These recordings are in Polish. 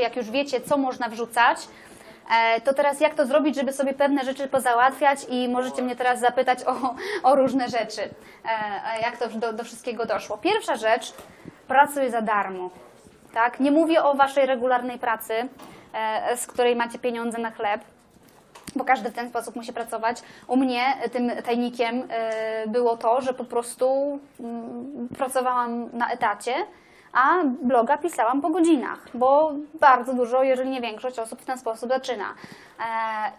jak już wiecie, co można wrzucać, e, to teraz jak to zrobić, żeby sobie pewne rzeczy pozałatwiać i możecie mnie teraz zapytać o, o różne rzeczy, e, jak to do, do wszystkiego doszło. Pierwsza rzecz, pracuj za darmo. Tak? Nie mówię o waszej regularnej pracy, e, z której macie pieniądze na chleb, bo każdy w ten sposób musi pracować. U mnie tym tajnikiem było to, że po prostu mm, pracowałam na etacie, a bloga pisałam po godzinach, bo bardzo dużo, jeżeli nie większość osób w ten sposób zaczyna. E,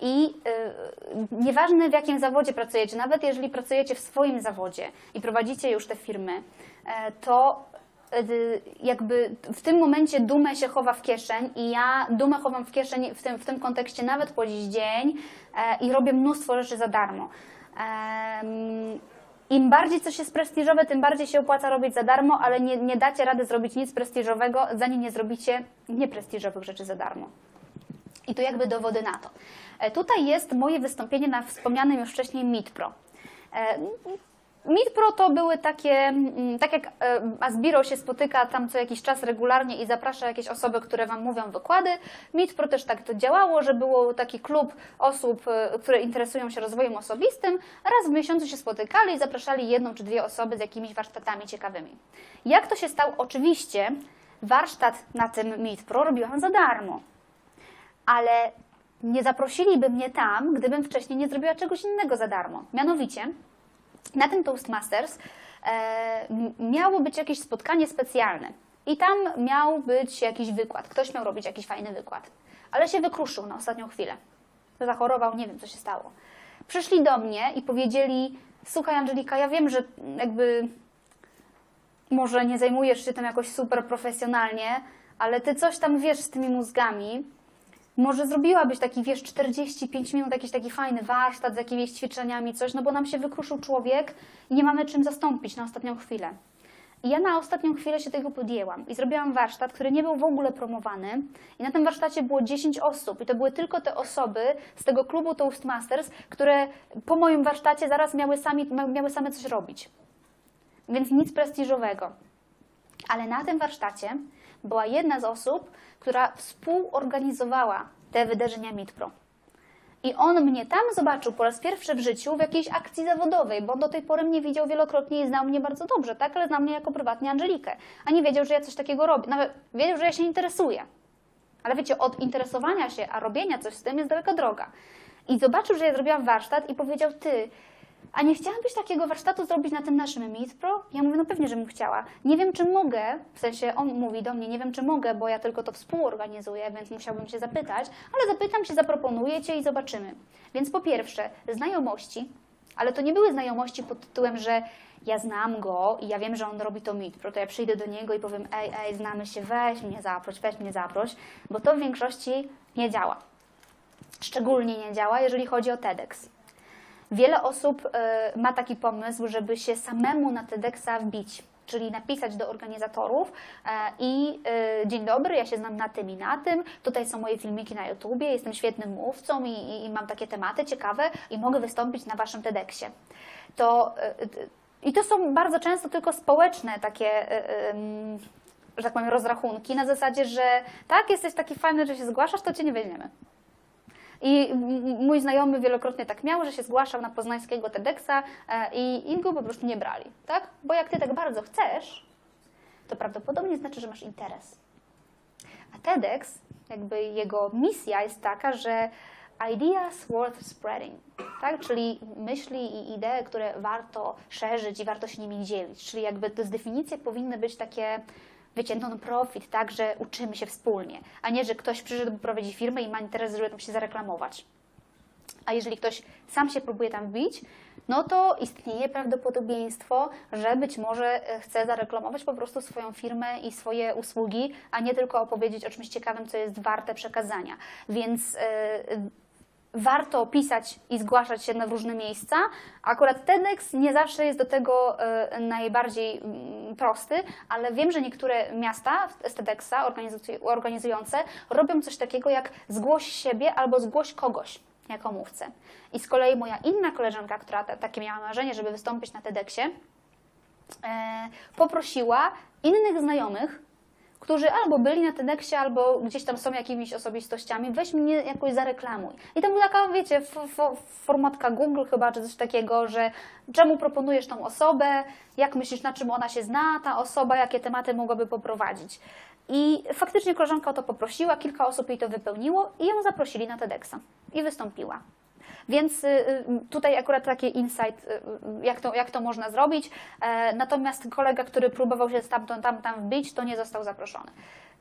I e, nieważne w jakim zawodzie pracujecie, nawet jeżeli pracujecie w swoim zawodzie i prowadzicie już te firmy, e, to y, jakby w tym momencie dumę się chowa w kieszeń i ja dumę chowam w kieszeń w tym, w tym kontekście nawet po dziś dzień e, i robię mnóstwo rzeczy za darmo. Im bardziej coś jest prestiżowe, tym bardziej się opłaca robić za darmo, ale nie, nie dacie rady zrobić nic prestiżowego, zanim nie zrobicie nieprestiżowych rzeczy za darmo. I tu jakby dowody na to. E, Tutaj jest moje wystąpienie na wspomnianym już wcześniej Meet Pro. E, Meet Pro to były takie, mm, tak jak e, Asbiro się spotyka tam co jakiś czas regularnie i zaprasza jakieś osoby, które Wam mówią wykłady. Meet Pro też tak to działało, że było taki klub osób, e, które interesują się rozwojem osobistym. Raz w miesiącu się spotykali i zapraszali jedną czy dwie osoby z jakimiś warsztatami ciekawymi. Jak to się stało? Oczywiście warsztat na tym Meet Pro robiłam za darmo ale nie zaprosiliby mnie tam, gdybym wcześniej nie zrobiła czegoś innego za darmo. Mianowicie, na tym Toastmasters e, miało być jakieś spotkanie specjalne i tam miał być jakiś wykład. Ktoś miał robić jakiś fajny wykład, ale się wykruszył na ostatnią chwilę. Zachorował, nie wiem co się stało. Przyszli do mnie i powiedzieli: Słuchaj, Angelika, ja wiem, że jakby może nie zajmujesz się tym jakoś super profesjonalnie, ale ty coś tam wiesz z tymi mózgami. Może zrobiłabyś taki, wiesz, 45 minut, jakiś taki fajny warsztat z jakimiś ćwiczeniami, coś, no bo nam się wykruszył człowiek i nie mamy czym zastąpić na ostatnią chwilę. I ja na ostatnią chwilę się tego podjęłam i zrobiłam warsztat, który nie był w ogóle promowany. I na tym warsztacie było 10 osób i to były tylko te osoby z tego klubu Toastmasters, które po moim warsztacie zaraz miały, sami, miały same coś robić. Więc nic prestiżowego. Ale na tym warsztacie była jedna z osób, która współorganizowała te wydarzenia MITPRO. I on mnie tam zobaczył po raz pierwszy w życiu w jakiejś akcji zawodowej, bo do tej pory mnie widział wielokrotnie i znał mnie bardzo dobrze, tak? Ale znał mnie jako prywatnie Angelikę. A nie wiedział, że ja coś takiego robię. Nawet wiedział, że ja się interesuję. Ale wiecie, od interesowania się, a robienia coś z tym jest daleka droga. I zobaczył, że ja zrobiłam warsztat i powiedział, ty, a nie chciałabyś takiego warsztatu zrobić na tym naszym Meet? Ja mówię, no pewnie, że bym chciała. Nie wiem, czy mogę, w sensie on mówi do mnie, nie wiem, czy mogę, bo ja tylko to współorganizuję, więc musiałbym się zapytać, ale zapytam się, zaproponuję cię i zobaczymy. Więc po pierwsze, znajomości, ale to nie były znajomości pod tytułem, że ja znam go i ja wiem, że on robi to Pro, to ja przyjdę do niego i powiem, ej, ej, znamy się, weź mnie zaproś, weź mnie zaproś, bo to w większości nie działa. Szczególnie nie działa, jeżeli chodzi o TEDx. Wiele osób y, ma taki pomysł, żeby się samemu na TEDxa wbić, czyli napisać do organizatorów e, i y, dzień dobry, ja się znam na tym i na tym, tutaj są moje filmiki na YouTubie, jestem świetnym mówcą i, i, i mam takie tematy ciekawe i mogę wystąpić na waszym TEDxie. To, I to są bardzo często tylko społeczne takie że tak powiem, rozrachunki na zasadzie, że tak, jesteś taki fajny, że się zgłaszasz, to cię nie weźmiemy. I mój znajomy wielokrotnie tak miał, że się zgłaszał na poznańskiego TEDxa e, i, i go po prostu nie brali, tak? Bo jak ty tak bardzo chcesz, to prawdopodobnie znaczy, że masz interes. A TEDx, jakby jego misja jest taka, że ideas worth spreading, tak? Czyli myśli i idee, które warto szerzyć i warto się nimi dzielić. Czyli jakby te z definicji powinny być takie wiecie, non-profit, tak, że uczymy się wspólnie, a nie, że ktoś przyszedł, prowadzi firmę i ma interes, żeby tam się zareklamować. A jeżeli ktoś sam się próbuje tam wbić, no to istnieje prawdopodobieństwo, że być może e, chce zareklamować po prostu swoją firmę i swoje usługi, a nie tylko opowiedzieć o czymś ciekawym, co jest warte przekazania. Więc yy, warto pisać i zgłaszać się na różne miejsca. Akurat TEDx nie zawsze jest do tego e, najbardziej mm, prosty, ale wiem, że niektóre miasta z TEDxa organizuj- organizujące robią coś takiego jak zgłoś siebie albo zgłoś kogoś jako mówcę. I z kolei moja inna koleżanka, która ta, takie miała marzenie, żeby wystąpić na TEDxie, e, poprosiła innych znajomych, którzy albo byli na TEDxie, albo gdzieś tam są jakimiś osobistościami, weź mnie jakoś zareklamuj. I to była taka, wiecie, formatka Google chyba, czy coś takiego, że czemu proponujesz tą osobę, jak myślisz, na czym ona się zna, ta osoba, jakie tematy mogłaby poprowadzić. I faktycznie koleżanka o to poprosiła, kilka osób jej to wypełniło i ją zaprosili na TEDxa i wystąpiła. Więc y, y, tutaj akurat taki insight, y, jak to, jak to można zrobić. E, Natomiast kolega, który próbował się stamtąd tam, tam wbić, to nie został zaproszony.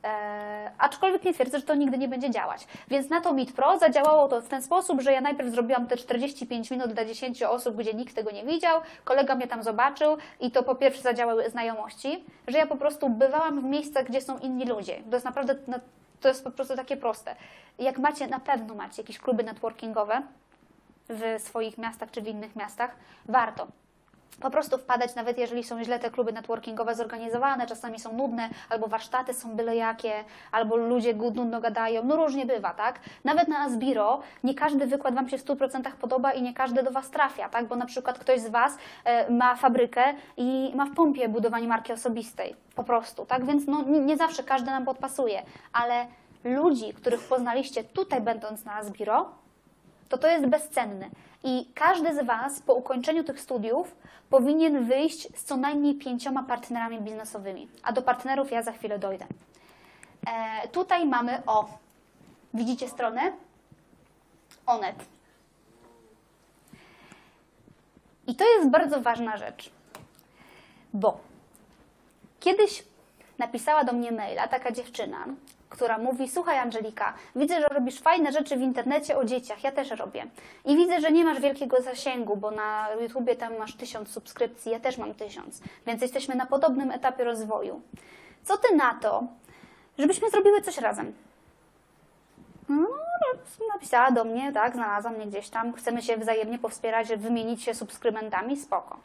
E, Aczkolwiek nie twierdzę, że to nigdy nie będzie działać. Więc na to Meet Pro zadziałało to w ten sposób, że ja najpierw zrobiłam te 45 minut dla 10 osób, gdzie nikt tego nie widział, kolega mnie tam zobaczył i to po pierwsze zadziałały znajomości, że ja po prostu bywałam w miejscach, gdzie są inni ludzie. To jest naprawdę, no, to jest po prostu takie proste. Jak macie, na pewno macie jakieś kluby networkingowe, w swoich miastach czy w innych miastach, warto po prostu wpadać, nawet jeżeli są źle te kluby networkingowe zorganizowane, czasami są nudne, albo warsztaty są byle jakie, albo ludzie nudno gadają, no różnie bywa, tak? Nawet na Asbiro nie każdy wykład Wam się w 100% podoba i nie każdy do Was trafia, tak? Bo na przykład ktoś z Was e, ma fabrykę i ma w pompie budowanie marki osobistej, po prostu, tak? Więc no, nie zawsze każdy nam podpasuje, ale ludzi, których poznaliście tutaj będąc na Asbiro, to to jest bezcenne. I każdy z Was po ukończeniu tych studiów powinien wyjść z co najmniej pięcioma partnerami biznesowymi. A do partnerów ja za chwilę dojdę. E, tutaj mamy o. Widzicie stronę? Onet. I to jest bardzo ważna rzecz, bo kiedyś napisała do mnie maila taka dziewczyna, która mówi: Słuchaj, Angelika, widzę, że robisz fajne rzeczy w internecie o dzieciach, ja też robię. I widzę, że nie masz wielkiego zasięgu, bo na YouTubie tam masz tysiąc subskrypcji, ja też mam tysiąc, więc jesteśmy na podobnym etapie rozwoju. Co ty na to, żebyśmy zrobiły coś razem? No, napisała do mnie, tak, znalazła mnie gdzieś tam, chcemy się wzajemnie powspierać, wymienić się subskrybentami, spoko.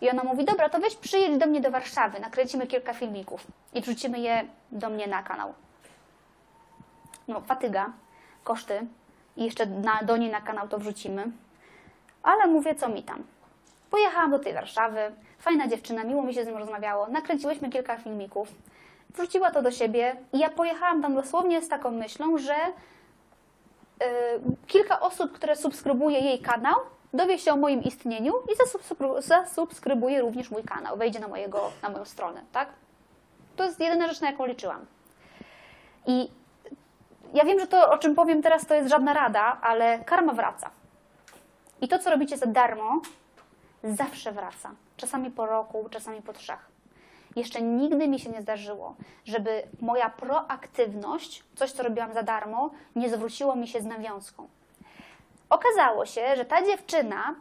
I ona mówi, dobra, to weź przyjedź do mnie do Warszawy, nakręcimy kilka filmików i wrzucimy je do mnie na kanał. No, fatyga, koszty i jeszcze na, do niej na kanał to wrzucimy. Ale mówię, co mi tam. Pojechałam do tej Warszawy, fajna dziewczyna, miło mi się z nią rozmawiało, nakręciłyśmy kilka filmików, wrzuciła to do siebie i ja pojechałam tam dosłownie z taką myślą, że y, kilka osób, które subskrybuje jej kanał, dowie się o moim istnieniu i zasubskrybu- zasubskrybuje również mój kanał, wejdzie na, mojego, na moją stronę, tak? To jest jedyna rzecz, na jaką liczyłam. I ja wiem, że to, o czym powiem teraz, to jest żadna rada, ale karma wraca. I to, co robicie za darmo, zawsze wraca. Czasami po roku, czasami po trzech. Jeszcze nigdy mi się nie zdarzyło, żeby moja proaktywność, coś, co robiłam za darmo, nie zwróciło mi się z nawiązką. Okazało się, że ta dziewczyna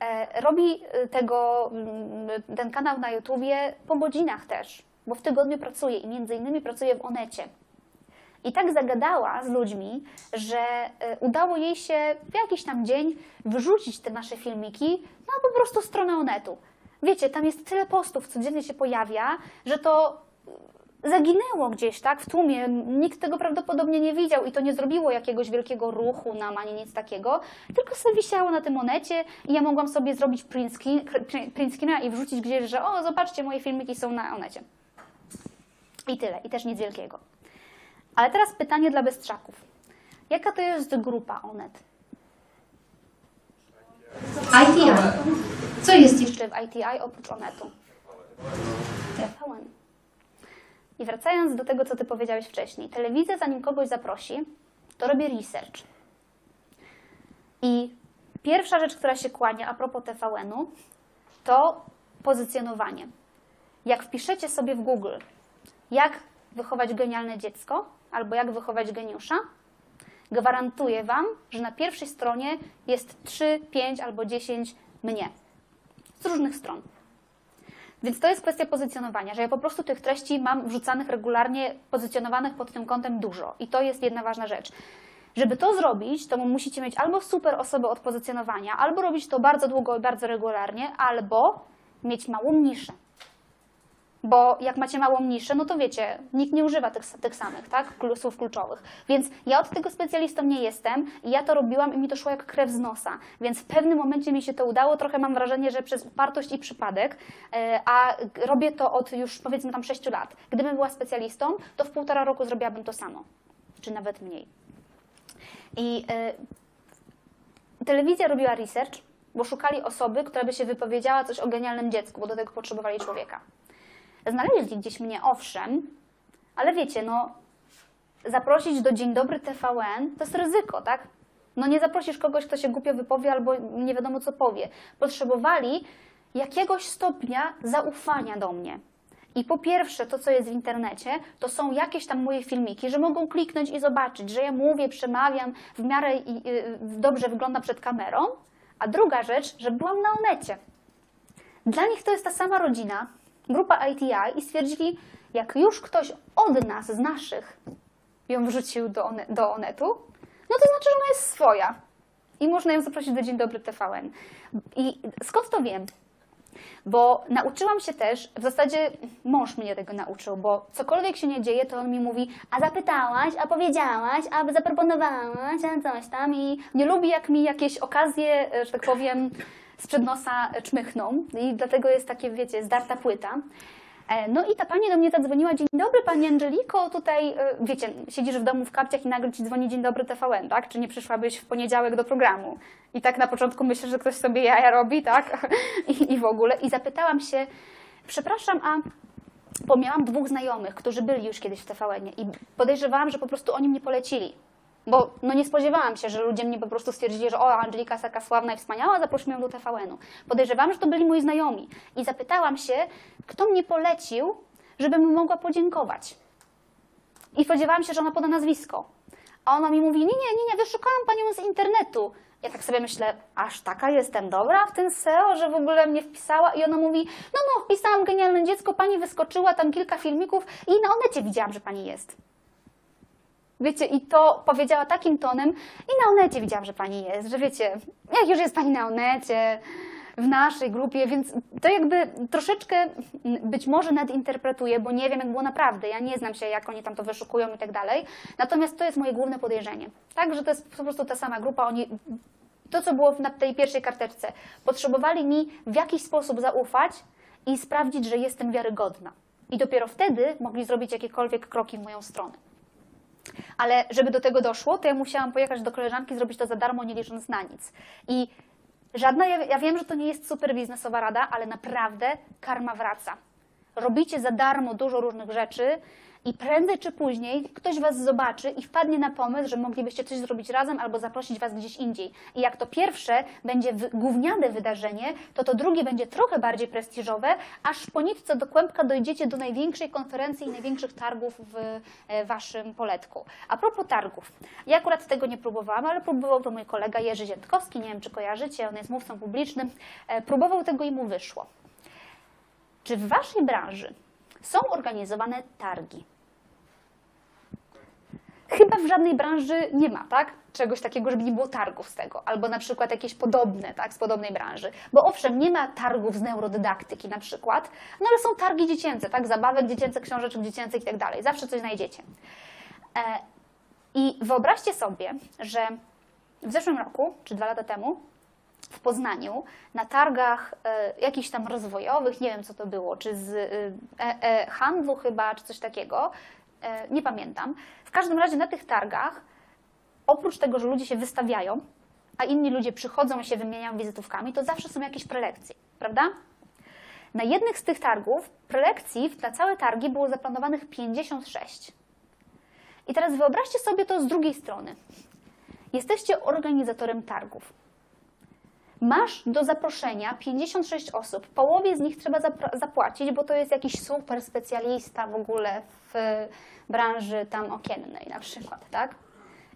e, robi e, tego, mm, ten kanał na YouTubie po godzinach też, bo w tygodniu pracuje i między innymi pracuje w Onecie. I tak zagadała z ludźmi, że e, udało jej się w jakiś tam dzień wyrzucić te nasze filmiki na po prostu stronę Onetu. Wiecie, tam jest tyle postów, codziennie się pojawia, że to zaginęło gdzieś, tak, w tłumie. Nikt tego prawdopodobnie nie widział i to nie zrobiło jakiegoś wielkiego ruchu nam, ani nic takiego, tylko sobie wisiało na tym monecie i ja mogłam sobie zrobić print, print screena i wrzucić gdzieś, że o, zobaczcie, moje filmiki są na onecie. I tyle, i też nic wielkiego. Ale teraz pytanie dla bystrzaków. Jaka to jest grupa Onet? ITI. Co jest jeszcze w ITI oprócz Onetu? TVN. I wracając do tego, co Ty powiedziałeś wcześniej. Telewizja, zanim kogoś zaprosi, to robi research. I pierwsza rzecz, która się kłania a propos TVN-u, to pozycjonowanie. Jak wpiszecie sobie w Google, jak wychować genialne dziecko, albo jak wychować geniusza, gwarantuję Wam, że na pierwszej stronie jest 3, 5 albo 10 mnie. Z różnych stron. Więc to jest kwestia pozycjonowania, że ja po prostu tych treści mam wrzucanych regularnie, pozycjonowanych pod tym kątem dużo. I to jest jedna ważna rzecz. Żeby to zrobić, to musicie mieć albo super osobę od pozycjonowania, albo robić to bardzo długo i bardzo regularnie, albo mieć małą niszę. Bo jak macie małą niszę, no to wiecie, nikt nie używa tych, tych samych, tak? Słów kluczowych. Więc ja od tego specjalistą nie jestem i ja to robiłam i mi to szło jak krew z nosa. Więc w pewnym momencie mi się to udało. Trochę mam wrażenie, że przez upartość i przypadek, e, a robię to od już powiedzmy tam 6 lat. Gdybym była specjalistą, to w półtora roku zrobiłabym to samo, czy nawet mniej. I e, telewizja robiła research, bo szukali osoby, która by się wypowiedziała coś o genialnym dziecku, bo do tego potrzebowali człowieka. Znaleźli gdzieś mnie, owszem, ale wiecie, no, zaprosić do Dzień Dobry TVN to jest ryzyko, tak? No nie zaprosisz kogoś, kto się głupio wypowie albo nie wiadomo co powie. Potrzebowali jakiegoś stopnia zaufania do mnie. I po pierwsze, to co jest w internecie, to są jakieś tam moje filmiki, że mogą kliknąć i zobaczyć, że ja mówię, przemawiam, w miarę dobrze wyglądam przed kamerą. A druga rzecz, że byłam na Onecie. Dla nich to jest ta sama rodzina, grupa ITI i stwierdzili, jak już ktoś od nas, z naszych, ją wrzucił do, one, do Onetu, no to znaczy, że ona jest swoja. I można ją zaprosić do Dzień Dobry TVN. I skąd to wiem? Bo nauczyłam się też, w zasadzie mąż mnie tego nauczył, bo cokolwiek się nie dzieje, to on mi mówi, a zapytałaś, a powiedziałaś, a zaproponowałaś, a coś tam i nie lubi, jak mi jakieś okazje, e, że tak powiem, sprzed nosa czmychną i dlatego jest takie, wiecie, zdarta płyta. E, No i ta pani do mnie zadzwoniła, dzień dobry pani Angeliko, tutaj, e, wiecie, siedzisz w domu w kapciach i nagle ci dzwoni dzień dobry TVN, tak? Czy nie przyszłabyś w poniedziałek do programu? I tak na początku myślę, że ktoś sobie jaja robi, tak? I, i w ogóle. I zapytałam się, przepraszam, a bo miałam dwóch znajomych, którzy byli już kiedyś w TVN i podejrzewałam, że po prostu oni mnie polecili. Bo no nie spodziewałam się, że ludzie mnie po prostu stwierdzili, że o, Angelika jest taka sławna i wspaniała, zaprosimy ją do TVN-u. Podejrzewałam, że to byli moi znajomi. I zapytałam się, kto mnie polecił, żebym mogła podziękować. I spodziewałam się, że ona poda nazwisko. A ona mi mówi, nie, nie, nie, nie, wyszukałam panią z internetu. Ja tak sobie myślę, aż taka jestem dobra w tym SEO, że w ogóle mnie wpisała. I ona mówi, no, no, wpisałam genialne dziecko, pani wyskoczyła, tam kilka filmików i na onecie widziałam, że pani jest. Wiecie, i to powiedziała takim tonem i na Onecie widziałam, że pani jest, że wiecie, jak już jest pani na Onecie, w naszej grupie, więc to jakby troszeczkę być może nadinterpretuję, bo nie wiem, jak było naprawdę. Ja nie znam się, jak oni tam to wyszukują i tak dalej. Natomiast to jest moje główne podejrzenie. Tak, że to jest po prostu ta sama grupa, oni to, co było na tej pierwszej karteczce. Potrzebowali mi w jakiś sposób zaufać i sprawdzić, że jestem wiarygodna. I dopiero wtedy mogli zrobić jakiekolwiek kroki w moją stronę. Ale żeby do tego doszło, to ja musiałam pojechać do koleżanki, zrobić to za darmo, nie licząc na nic. I żadna, ja, ja wiem, że to nie jest super biznesowa rada, ale naprawdę karma wraca. Robicie za darmo dużo różnych rzeczy i prędzej czy później ktoś Was zobaczy i wpadnie na pomysł, że moglibyście coś zrobić razem albo zaprosić Was gdzieś indziej. I jak to pierwsze będzie gówniane wydarzenie, to to drugie będzie trochę bardziej prestiżowe, aż po nitce do kłębka dojdziecie do największej konferencji i największych targów w e, Waszym poletku. A propos targów, ja akurat tego nie próbowałam, ale próbował to mój kolega Jerzy Ziętkowski, nie wiem czy kojarzycie, on jest mówcą publicznym, E, próbował tego i mu wyszło. Czy w Waszej branży są organizowane targi? Chyba w żadnej branży nie ma, tak? Czegoś takiego, żeby nie było targów z tego, albo na przykład jakieś podobne, tak, z podobnej branży. Bo owszem, nie ma targów z neurodydaktyki na przykład, no ale są targi dziecięce, tak, zabawek dziecięcych, książeczek dziecięcych i tak dalej. Zawsze coś znajdziecie. E, I wyobraźcie sobie, że w zeszłym roku, czy dwa lata temu, w Poznaniu na targach e, jakichś tam rozwojowych, nie wiem co to było, czy z e, e, handlu chyba, czy coś takiego, nie pamiętam. W każdym razie na tych targach, oprócz tego, że ludzie się wystawiają, a inni ludzie przychodzą i się wymieniają wizytówkami, to zawsze są jakieś prelekcje, prawda? Na jednych z tych targów prelekcji na całe targi było zaplanowanych 56. I teraz wyobraźcie sobie to z drugiej strony. Jesteście organizatorem targów. Masz do zaproszenia 56 osób. Połowie z nich trzeba zapłacić, bo to jest jakiś super specjalista w ogóle w branży tam okiennej na przykład, tak?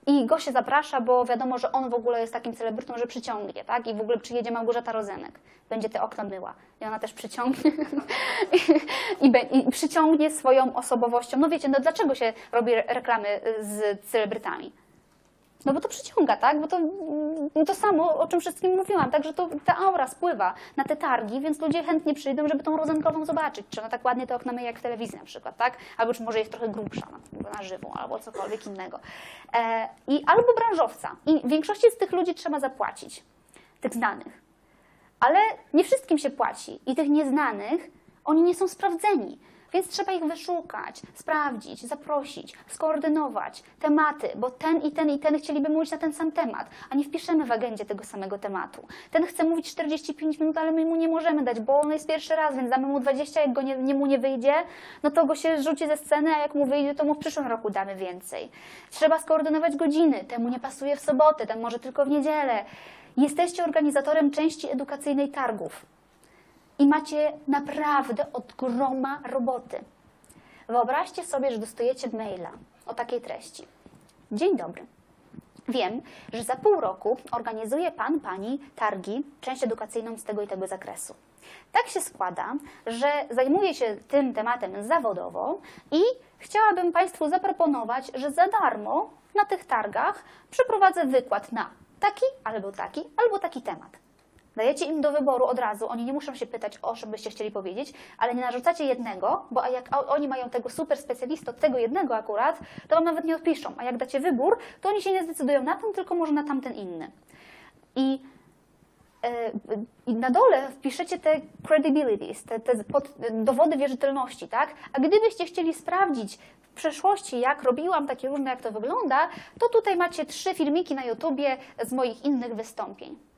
I go się zaprasza, bo wiadomo, że on w ogóle jest takim celebrytą, że przyciągnie, tak? I w ogóle przyjedzie Małgorzata Rozenek, będzie te okna myła i ona też przyciągnie i, be- i przyciągnie swoją osobowością. No wiecie, no dlaczego się robi re- reklamy z celebrytami? No bo to przyciąga, tak? Bo to, mm, to samo, o czym wszystkim mówiłam, także to ta aura spływa na te targi, więc ludzie chętnie przyjdą, żeby tą rozenkową zobaczyć, czy ona tak ładnie te okna myje jak w telewizji na przykład, tak? Albo czy może jest trochę grubsza na, na żywo, albo cokolwiek innego. E, I albo branżowca. I większości z tych ludzi trzeba zapłacić, tych znanych. Ale nie wszystkim się płaci i tych nieznanych, oni nie są sprawdzeni. Więc trzeba ich wyszukać, sprawdzić, zaprosić, skoordynować tematy, bo ten i ten i ten chcieliby mówić na ten sam temat, a nie wpiszemy w agendzie tego samego tematu. Ten chce mówić 45 minut, ale my mu nie możemy dać, bo on jest pierwszy raz, więc damy mu 20, jak go nie, nie mu nie wyjdzie, no to go się rzuci ze sceny, a jak mu wyjdzie, to mu w przyszłym roku damy więcej. Trzeba skoordynować godziny, temu nie pasuje w sobotę, ten może tylko w niedzielę. Jesteście organizatorem części edukacyjnej targów i macie naprawdę od groma roboty. Wyobraźcie sobie, że dostajecie maila o takiej treści. Dzień dobry. Wiem, że za pół roku organizuje Pan, Pani targi, część edukacyjną z tego i tego zakresu. Tak się składa, że zajmuję się tym tematem zawodowo i chciałabym Państwu zaproponować, że za darmo na tych targach przeprowadzę wykład na taki, albo taki, albo taki temat. Dajecie im do wyboru od razu, oni nie muszą się pytać, o czym byście chcieli powiedzieć, ale nie narzucacie jednego, bo a jak oni mają tego super specjalistę od tego jednego akurat, to wam nawet nie odpiszą. A jak dacie wybór, to oni się nie zdecydują na ten, tylko może na tamten inny. I, e, i na dole wpiszecie te credibilities, te, te pod, dowody wierzytelności, tak? A gdybyście chcieli sprawdzić w przeszłości, jak robiłam takie różne, jak to wygląda, to tutaj macie trzy filmiki na YouTubie z moich innych wystąpień.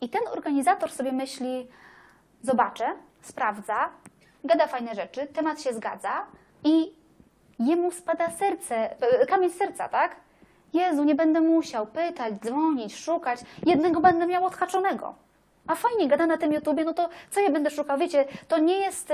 I ten organizator sobie myśli, zobaczę, sprawdza, gada fajne rzeczy, temat się zgadza i jemu spada serce, e, kamień serca, tak? Jezu, nie będę musiał pytać, dzwonić, szukać, jednego będę miał odhaczonego. A fajnie, gada na tym YouTubie, no to co ja będę szukał? Wiecie, to nie jest,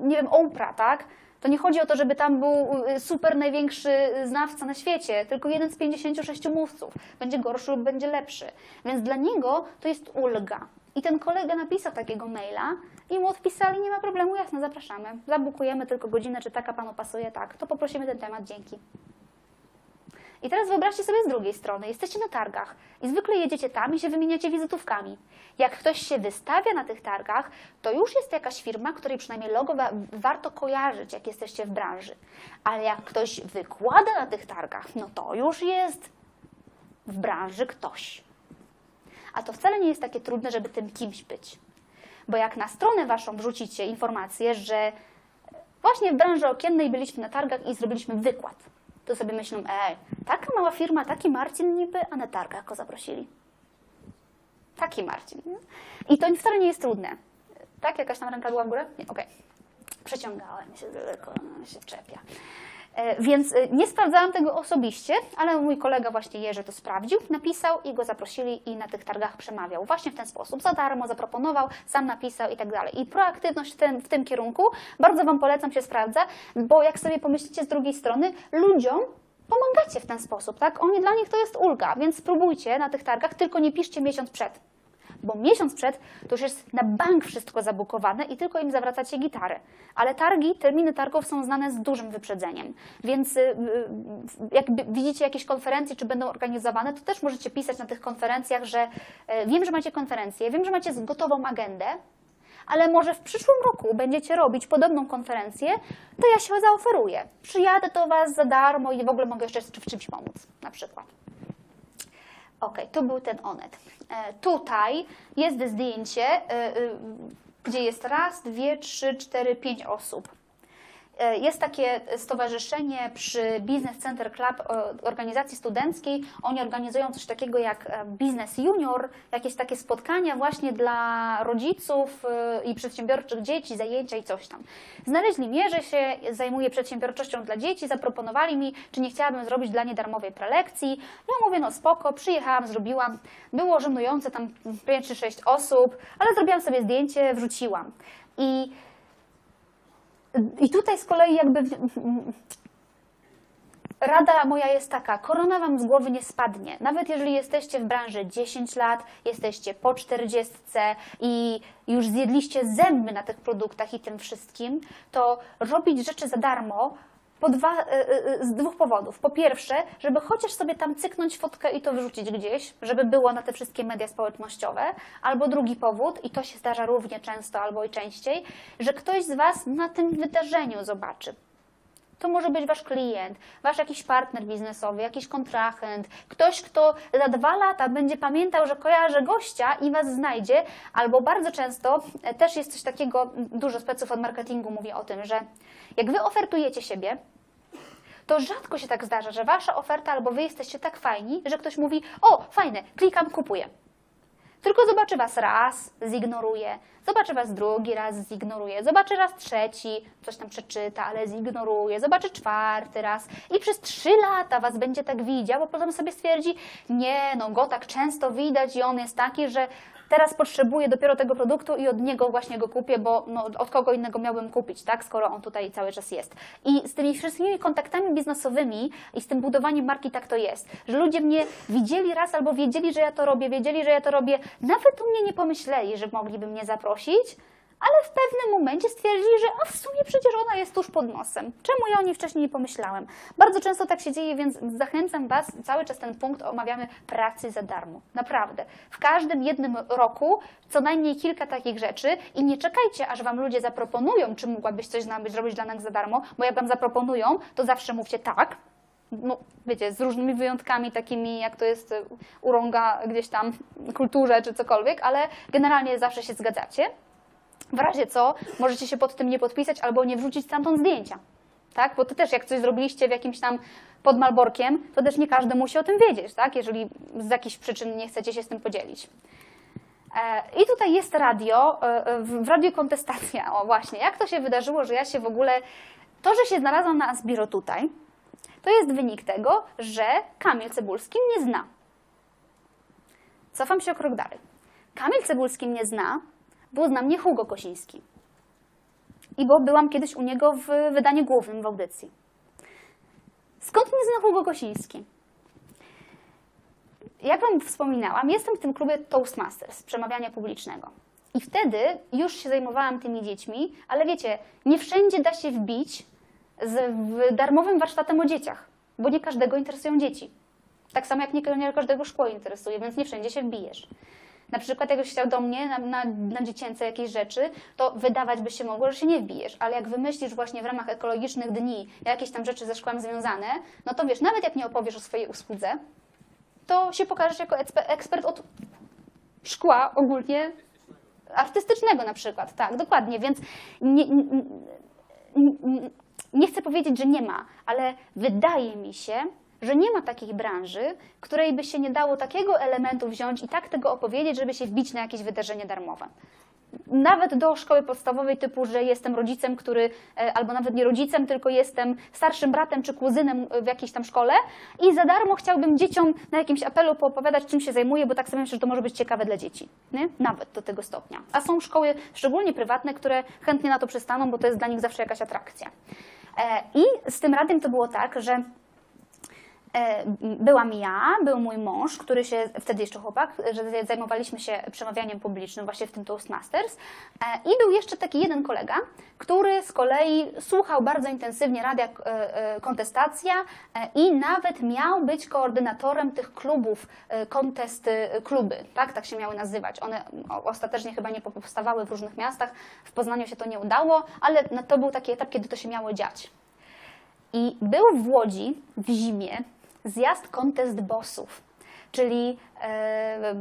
nie wiem, Oprah, tak? To nie chodzi o to, żeby tam był y, super największy znawca na świecie, tylko jeden z 56 mówców. Będzie gorszy lub będzie lepszy. Więc dla niego to jest ulga. I ten kolega napisał takiego maila i mu odpisali, nie ma problemu, jasne, zapraszamy. Zabukujemy tylko godzinę, czy taka panu pasuje, tak. To poprosimy ten temat, dzięki. I teraz wyobraźcie sobie z drugiej strony, jesteście na targach i zwykle jedziecie tam i się wymieniacie wizytówkami. Jak ktoś się wystawia na tych targach, to już jest jakaś firma, której przynajmniej logo wa warto kojarzyć, jak jesteście w branży. Ale jak ktoś wykłada na tych targach, no to już jest w branży ktoś. A to wcale nie jest takie trudne, żeby tym kimś być. Bo jak na stronę waszą wrzucicie informację, że właśnie w branży okiennej byliśmy na targach i zrobiliśmy wykład, to sobie myślą, ej, taka mała firma, taki Marcin niby, a na targach go zaprosili. Taki Marcin. Nie? I to wcale nie jest trudne. Tak? Jakaś tam ręka była w górę? Nie, okej. Okay. Przeciągałem się tylko, się czepia. E, więc e, nie sprawdzałam tego osobiście, ale mój kolega właśnie Jerzy to sprawdził, napisał i go zaprosili i na tych targach przemawiał. Właśnie w ten sposób, za darmo zaproponował, sam napisał i tak dalej. I proaktywność w tym, w tym kierunku bardzo Wam polecam się sprawdza, bo jak sobie pomyślicie z drugiej strony, ludziom pomagacie w ten sposób, tak? Oni dla nich to jest ulga, więc spróbujcie na tych targach, tylko nie piszcie miesiąc przed bo miesiąc przed to już jest na bank wszystko zabukowane i tylko im zawracacie gitary. Ale targi, terminy targów są znane z dużym wyprzedzeniem, więc y, y, jak widzicie jakieś konferencje, czy będą organizowane, to też możecie pisać na tych konferencjach, że e, wiem, że macie konferencję, wiem, że macie gotową agendę, ale może w przyszłym roku będziecie robić podobną konferencję, to ja się zaoferuję. Przyjadę do Was za darmo i w ogóle mogę jeszcze w czymś pomóc, na przykład. Ok, to był ten onet. E, tutaj jest zdjęcie, e, e, gdzie jest raz, dwie, trzy, cztery, pięć osób. E, jest takie stowarzyszenie przy Business Center Club e, organizacji studenckiej. Oni organizują coś takiego jak e, Business Junior, jakieś takie spotkania właśnie dla rodziców i przedsiębiorczych dzieci, zajęcia i coś tam. Znaleźli mnie, że się zajmuję przedsiębiorczością dla dzieci, zaproponowali mi, czy nie chciałabym zrobić dla nie darmowej prelekcji. Ja mówię, no spoko, przyjechałam, zrobiłam. Było żenujące tam 5 czy 6 osób, ale zrobiłam sobie zdjęcie, wrzuciłam. I i tutaj z kolei jakby rada moja jest taka, korona Wam z głowy nie spadnie. Nawet jeżeli jesteście w branży 10 lat, jesteście po 40 i już zjedliście zęby na tych produktach i tym wszystkim, to robić rzeczy za darmo dwa, y, y, z dwóch powodów. Po pierwsze, żeby chociaż sobie tam cyknąć fotkę i to wyrzucić gdzieś, żeby było na te wszystkie media społecznościowe. Albo drugi powód, i to się zdarza równie często albo i częściej, że ktoś z Was na tym wydarzeniu zobaczy. To może być wasz klient, wasz jakiś partner biznesowy, jakiś kontrahent, ktoś, kto za dwa lata będzie pamiętał, że kojarzy gościa i was znajdzie, albo bardzo często e, też jest coś takiego, dużo speców od marketingu mówi o tym, że jak wy ofertujecie siebie, to rzadko się tak zdarza, że wasza oferta albo wy jesteście tak fajni, że ktoś mówi: O, fajne, klikam, kupuję. Tylko zobaczy was raz, zignoruje. Zobaczy was drugi raz, zignoruje. Zobaczy raz trzeci, coś tam przeczyta, ale zignoruje. Zobaczy czwarty raz i przez trzy lata was będzie tak widział, bo potem sobie stwierdzi, nie, no go tak często widać i on jest taki, że teraz potrzebuję dopiero tego produktu i od niego właśnie go kupię, bo no, od kogo innego miałbym kupić, tak, skoro on tutaj cały czas jest. I z tymi wszystkimi kontaktami biznesowymi i z tym budowaniem marki tak to jest, że ludzie mnie widzieli raz albo wiedzieli, że ja to robię, wiedzieli, że ja to robię, nawet u mnie nie pomyśleli, że mogliby mnie zaprosić, ale w pewnym momencie stwierdzili, że a w sumie przecież ona jest tuż pod nosem. Czemu ja o niej wcześniej nie pomyślałem? Bardzo często tak się dzieje, więc zachęcam Was, cały czas ten punkt omawiamy pracy za darmo. Naprawdę. W każdym jednym roku co najmniej kilka takich rzeczy i nie czekajcie, aż Wam ludzie zaproponują, czy mogłabyś coś zrobić dla nas za darmo, bo jak Wam zaproponują, to zawsze mówcie tak, no, wiecie, z różnymi wyjątkami, takimi jak to jest y, urąga gdzieś tam kulturze czy cokolwiek, ale generalnie zawsze się zgadzacie. W razie co, możecie się pod tym nie podpisać albo nie wrzucić stamtąd zdjęcia. Tak? Bo to też jak coś zrobiliście w jakimś tam pod Malborkiem, to też nie każdy musi o tym wiedzieć, tak? jeżeli z jakichś przyczyn nie chcecie się z tym podzielić. E, I tutaj jest radio, e, w radiu kontestacja. O właśnie, jak to się wydarzyło, że ja się w ogóle, to, że się znalazłam na Asbiro tutaj, to jest wynik tego, że Kamil Cebulski mnie zna. Cofam się o krok dalej. Kamil Cebulski mnie zna, bo zna mnie Hugo Kosiński. I bo byłam kiedyś u niego w wydaniu głównym w audycji. Skąd mnie zna Hugo Kosiński? Jak Wam wspominałam, jestem w tym klubie Toastmasters, przemawiania publicznego. I wtedy już się zajmowałam tymi dziećmi, ale wiecie, nie wszędzie da się wbić z darmowym warsztatem o dzieciach, bo nie każdego interesują dzieci. Tak samo jak nie, każdego szkło interesuje, więc nie wszędzie się wbijesz. Na przykład jakbyś chciał do mnie na, na, na, dziecięce jakieś rzeczy, to wydawać by się mogło, że się nie wbijesz, ale jak wymyślisz właśnie w ramach ekologicznych dni jakieś tam rzeczy ze szkłem związane, no to wiesz, nawet jak nie opowiesz o swojej usłudze, to się pokażesz jako ekspert od szkła ogólnie artystycznego na przykład, tak, dokładnie, więc nie, nie, nie chcę powiedzieć, że nie ma, ale wydaje mi się, że nie ma takiej branży, której by się nie dało takiego elementu wziąć i tak tego opowiedzieć, żeby się wbić na jakieś wydarzenie darmowe. Nawet do szkoły podstawowej typu, że jestem rodzicem, który, e, albo nawet nie rodzicem, tylko jestem starszym bratem czy kuzynem w jakiejś tam szkole i za darmo chciałbym dzieciom na jakimś apelu poopowiadać, czym się zajmuję, bo tak sobie myślę, że to może być ciekawe dla dzieci. Nie? Nawet do tego stopnia. A są szkoły, szczególnie prywatne, które chętnie na to przystaną, bo to jest dla nich zawsze jakaś atrakcja. E, I z tym radiem to było tak, że E, byłam ja, był mój mąż, który się, wtedy jeszcze chłopak, że zajmowaliśmy się przemawianiem publicznym właśnie w tym Toastmasters e, i był jeszcze taki jeden kolega, który z kolei słuchał bardzo intensywnie radia e, Kontestacja i nawet miał być koordynatorem tych klubów, kontest kluby, tak, tak się miały nazywać. One ostatecznie chyba nie powstawały w różnych miastach, w Poznaniu się to nie udało, ale to był taki etap, kiedy to się miało dziać. I był w Łodzi w zimie, zjazd kontest bossów, czyli e,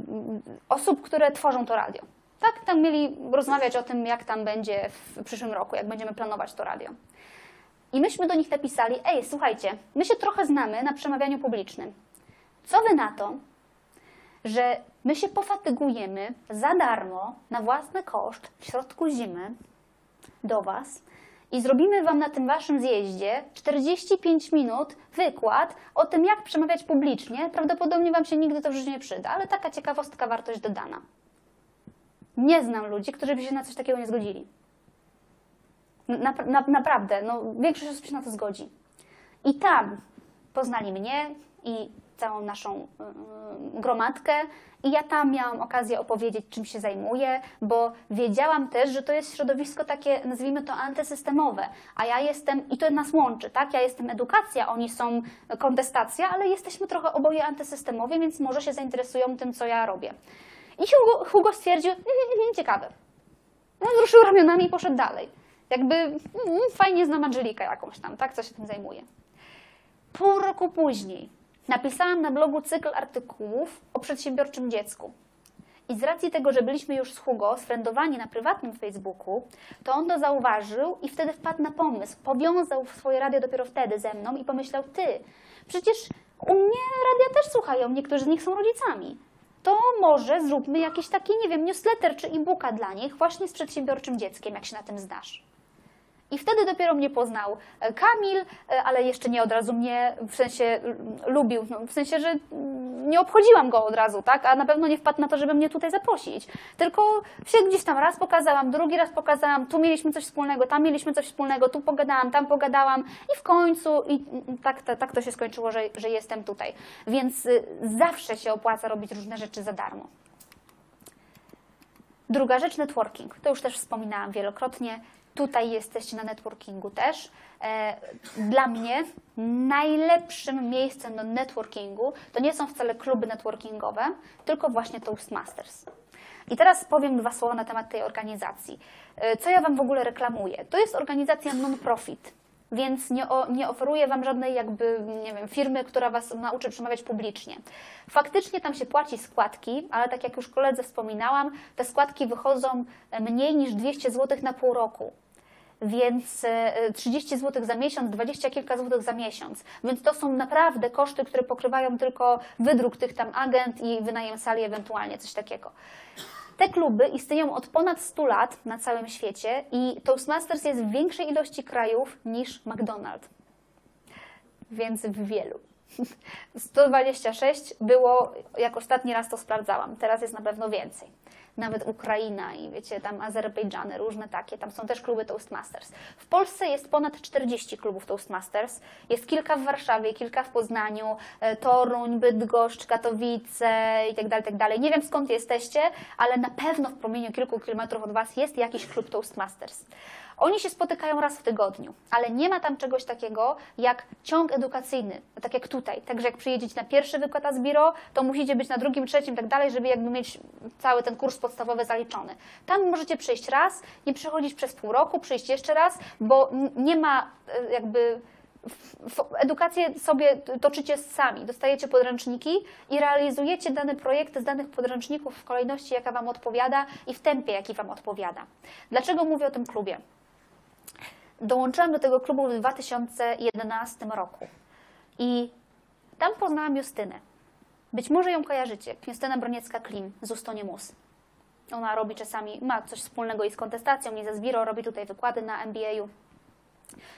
osób, które tworzą to radio. Tak, tam mieli rozmawiać o tym, jak tam będzie w przyszłym roku, jak będziemy planować to radio. I myśmy do nich napisali, ej, słuchajcie, my się trochę znamy na przemawianiu publicznym. Co wy na to, że my się pofatygujemy za darmo, na własny koszt, w środku zimy, do was, i zrobimy Wam na tym Waszym zjeździe 45 minut wykład o tym, jak przemawiać publicznie. Prawdopodobnie Wam się nigdy to w życiu nie przyda, ale taka ciekawostka, wartość dodana. Nie znam ludzi, którzy by się na coś takiego nie zgodzili. Na, na, naprawdę, no, większość osób się na to zgodzi. I tam poznali mnie i całą naszą y, gromadkę i ja tam miałam okazję opowiedzieć, czym się zajmuję, bo wiedziałam też, że to jest środowisko takie, nazwijmy to antysystemowe, a ja jestem, i to nas łączy, tak? Ja jestem edukacja, oni są kontestacja, ale jesteśmy trochę oboje antysystemowi, więc może się zainteresują tym, co ja robię. I Hugo, Hugo stwierdził, "Mm, mm, ciekawe. No, wzruszył ramionami i poszedł dalej. Jakby mm, fajnie znam Angelikę jakąś tam, tak, co się tym zajmuje. Pół roku później napisałam na blogu cykl artykułów o przedsiębiorczym dziecku. I z racji tego, że byliśmy już z Hugo sfrendowani na prywatnym Facebooku, to on to zauważył i wtedy wpadł na pomysł. Powiązał swoje radio dopiero wtedy ze mną i pomyślał, ty, przecież u mnie radia też słuchają, niektórzy z nich są rodzicami. To może zróbmy jakiś taki, nie wiem, newsletter czy e-booka dla nich właśnie z przedsiębiorczym dzieckiem, jak się na tym znasz. I wtedy dopiero mnie poznał e, Kamil, e, ale jeszcze nie od razu mnie, w sensie lubił, no, w sensie, że nie obchodziłam go od razu, tak? A na pewno nie wpadł na to, żeby mnie tutaj zaprosić. Tylko się gdzieś tam raz pokazałam, drugi raz pokazałam, tu mieliśmy coś wspólnego, tam mieliśmy coś wspólnego, tu pogadałam, tam pogadałam i w końcu i tak, tak, tak to się skończyło, że, że jestem tutaj. Więc y, zawsze się opłaca robić różne rzeczy za darmo. Druga rzecz, networking. To już też wspominałam wielokrotnie. Tutaj jesteście na networkingu też. E, Dla mnie najlepszym miejscem do networkingu to nie są wcale kluby networkingowe, tylko właśnie Toastmasters. I teraz powiem dwa słowa na temat tej organizacji. E, Co ja Wam w ogóle reklamuję? To jest organizacja non-profit, więc nie, o, nie oferuję Wam żadnej jakby, nie wiem, firmy, która Was nauczy przemawiać publicznie. Faktycznie tam się płaci składki, ale tak jak już koledze wspominałam, te składki wychodzą mniej niż 200 zł na pół roku więc e, 30 zł za miesiąc, 20 kilka złotych za miesiąc. Więc to są naprawdę koszty, które pokrywają tylko wydruk tych tam agent i wynajem sali ewentualnie, coś takiego. Te kluby istnieją od ponad 100 lat na całym świecie i Toastmasters jest w większej ilości krajów niż McDonald's. Więc w wielu. 126 było, jak ostatni raz to sprawdzałam, teraz jest na pewno więcej. Nawet Ukraina i wiecie, tam Azerbejdżany, różne takie, tam są też kluby Toastmasters. W Polsce jest ponad 40 klubów Toastmasters, jest kilka w Warszawie, kilka w Poznaniu, e, Toruń, Bydgoszcz, Katowice itd., itd. Nie wiem skąd jesteście, ale na pewno w promieniu kilku kilometrów od Was jest jakiś klub Toastmasters. Oni się spotykają raz w tygodniu, ale nie ma tam czegoś takiego jak ciąg edukacyjny, tak jak tutaj. Także jak przyjedziecie na pierwszy wykład Asbiro, to musicie być na drugim, trzecim tak dalej, żeby jakby mieć cały ten kurs podstawowy zaliczony. Tam możecie przyjść raz, nie przychodzić przez pół roku, przyjść jeszcze raz, bo nie ma e, jakby edukację sobie toczycie sami. Dostajecie podręczniki i realizujecie dane projekty z danych podręczników w kolejności, jaka Wam odpowiada i w tempie, jaki Wam odpowiada. Dlaczego mówię o tym klubie? Dołączyłam do tego klubu w 2011 roku i tam poznałam Justynę. Być może ją kojarzycie. Justyna Broniecka-Klim z Ustonie Mus. Ona robi czasami, ma coś wspólnego i z kontestacją, i ze Zwiro, robi tutaj wykłady na MBA-u.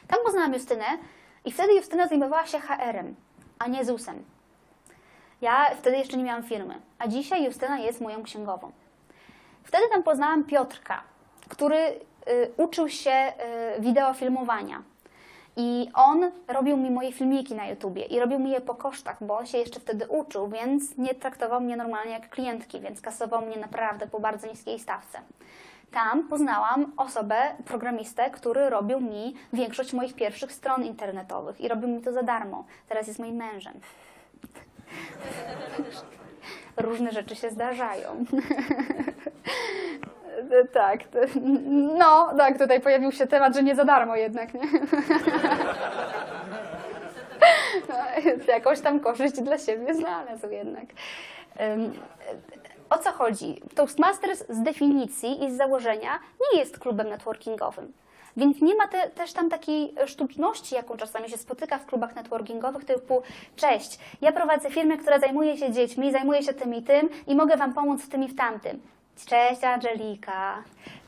Tam poznałam Justynę i wtedy Justyna zajmowała się HR-em, a nie ZUS-em. Ja wtedy jeszcze nie miałam firmy, a dzisiaj Justyna jest moją księgową. Wtedy tam poznałam Piotrka, który uczył się y, wideofilmowania. I on robił mi moje filmiki na YouTubie i robił mi je po kosztach, bo się jeszcze wtedy uczył, więc nie traktował mnie normalnie jak klientki, więc kasował mnie naprawdę po bardzo niskiej stawce. Tam poznałam osobę, programistę, który robił mi większość moich pierwszych stron internetowych i robił mi to za darmo. Teraz jest moim mężem. Różne rzeczy się zdarzają. Tak, no tak, tutaj pojawił się temat, że nie za darmo jednak, nie? Jakąś tam korzyść dla siebie znalazł jednak. O co chodzi? Toastmasters z definicji i z założenia nie jest klubem networkingowym. Więc nie ma te, też tam takiej sztuczności, jaką czasami się spotyka w klubach networkingowych, typu cześć, ja prowadzę firmę, która zajmuje się dziećmi, zajmuje się tym i tym i mogę Wam pomóc w tym i w tamtym. Cześć Angelika.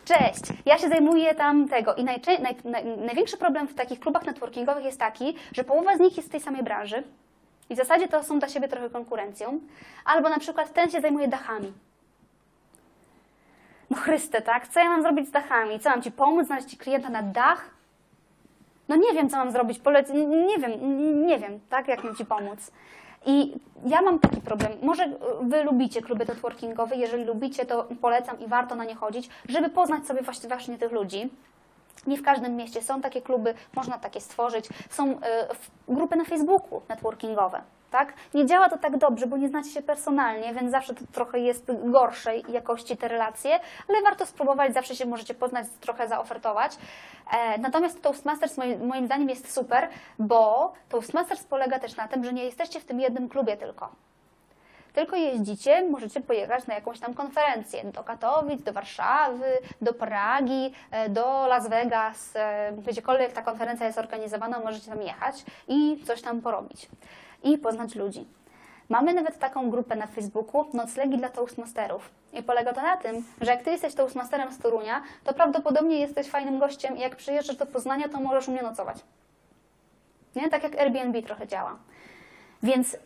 Cześć, ja się zajmuję tam tego i najczę- naj, naj, największy problem w takich klubach networkingowych jest taki, że połowa z nich jest z tej samej branży i w zasadzie to są dla siebie trochę konkurencją, albo na przykład ten się zajmuje dachami. No Chryste, tak? Co ja mam zrobić z dachami? Co mam Ci pomóc, znaleźć Ci klienta na dach? No nie wiem, co mam zrobić, polec... n- nie wiem, nie wiem, tak? Jak mam Ci pomóc? I ja mam taki problem. Może wy lubicie kluby networkingowe, jeżeli lubicie, to polecam i warto na nie chodzić, żeby poznać sobie właśnie, właśnie tych ludzi. Nie w każdym mieście są takie kluby, można takie stworzyć. Są y, grupy na Facebooku networkingowe. Tak? Nie działa to tak dobrze, bo nie znacie się personalnie, więc zawsze to trochę jest gorszej jakości te relacje, ale warto spróbować, zawsze się możecie poznać, trochę zaofertować. E, natomiast Toastmasters moim, moim zdaniem jest super, bo Toastmasters polega też na tym, że nie jesteście w tym jednym klubie tylko tylko jeździcie, możecie pojechać na jakąś tam konferencję do Katowic, do Warszawy, do Pragi, e, do Las Vegas, e, gdziekolwiek ta konferencja jest organizowana, możecie tam jechać i coś tam porobić i poznać ludzi. Mamy nawet taką grupę na Facebooku, noclegi dla Toastmasterów. I polega to na tym, że jak ty jesteś Toastmasterem z Torunia, to prawdopodobnie jesteś fajnym gościem i jak przyjeżdżasz do Poznania, to możesz u mnie nocować. Nie? Tak jak Airbnb trochę działa. Więc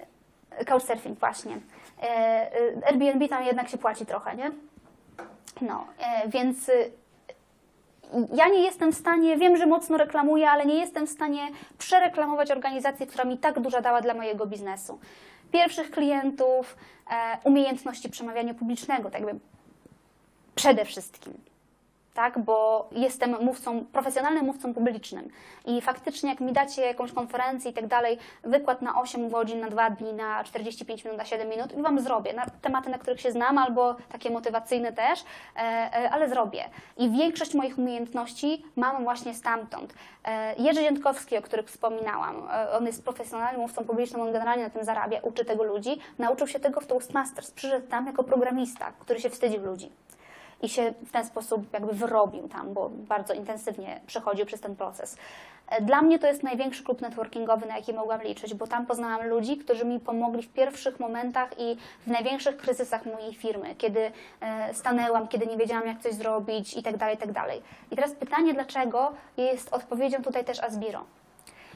Couchsurfing właśnie. E, e, Airbnb tam jednak się płaci trochę, nie? No, e, więc ja nie jestem w stanie, wiem, że mocno reklamuję, ale nie jestem w stanie przereklamować organizacji, która mi tak dużo dała dla mojego biznesu. Pierwszych klientów, e, umiejętności przemawiania publicznego, tak jakby przede wszystkim tak, bo jestem mówcą, profesjonalnym mówcą publicznym. I faktycznie jak mi dacie jakąś konferencję i tak dalej, wykład na 8 godzin, na 2 dni, na 45 minut, na 7 minut i Wam zrobię, na tematy, na których się znam albo takie motywacyjne też, e, e, ale zrobię. I większość moich umiejętności mam właśnie stamtąd. E, Jerzy Dziętkowski, o którym wspominałam, on jest profesjonalnym mówcą publicznym, on generalnie na tym zarabia, uczy tego ludzi, nauczył się tego w Toastmasters, przyszedł tam jako programista, który się wstydził ludzi i się w ten sposób jakby wyrobił tam, bo bardzo intensywnie przechodził przez ten proces. E, Dla mnie to jest największy klub networkingowy, na jaki mogłam liczyć, bo tam poznałam ludzi, którzy mi pomogli w pierwszych momentach i w największych kryzysach mojej firmy, kiedy e, stanęłam, kiedy nie wiedziałam, jak coś zrobić i tak dalej, i tak. I teraz pytanie, dlaczego jest odpowiedzią tutaj też Asbiro.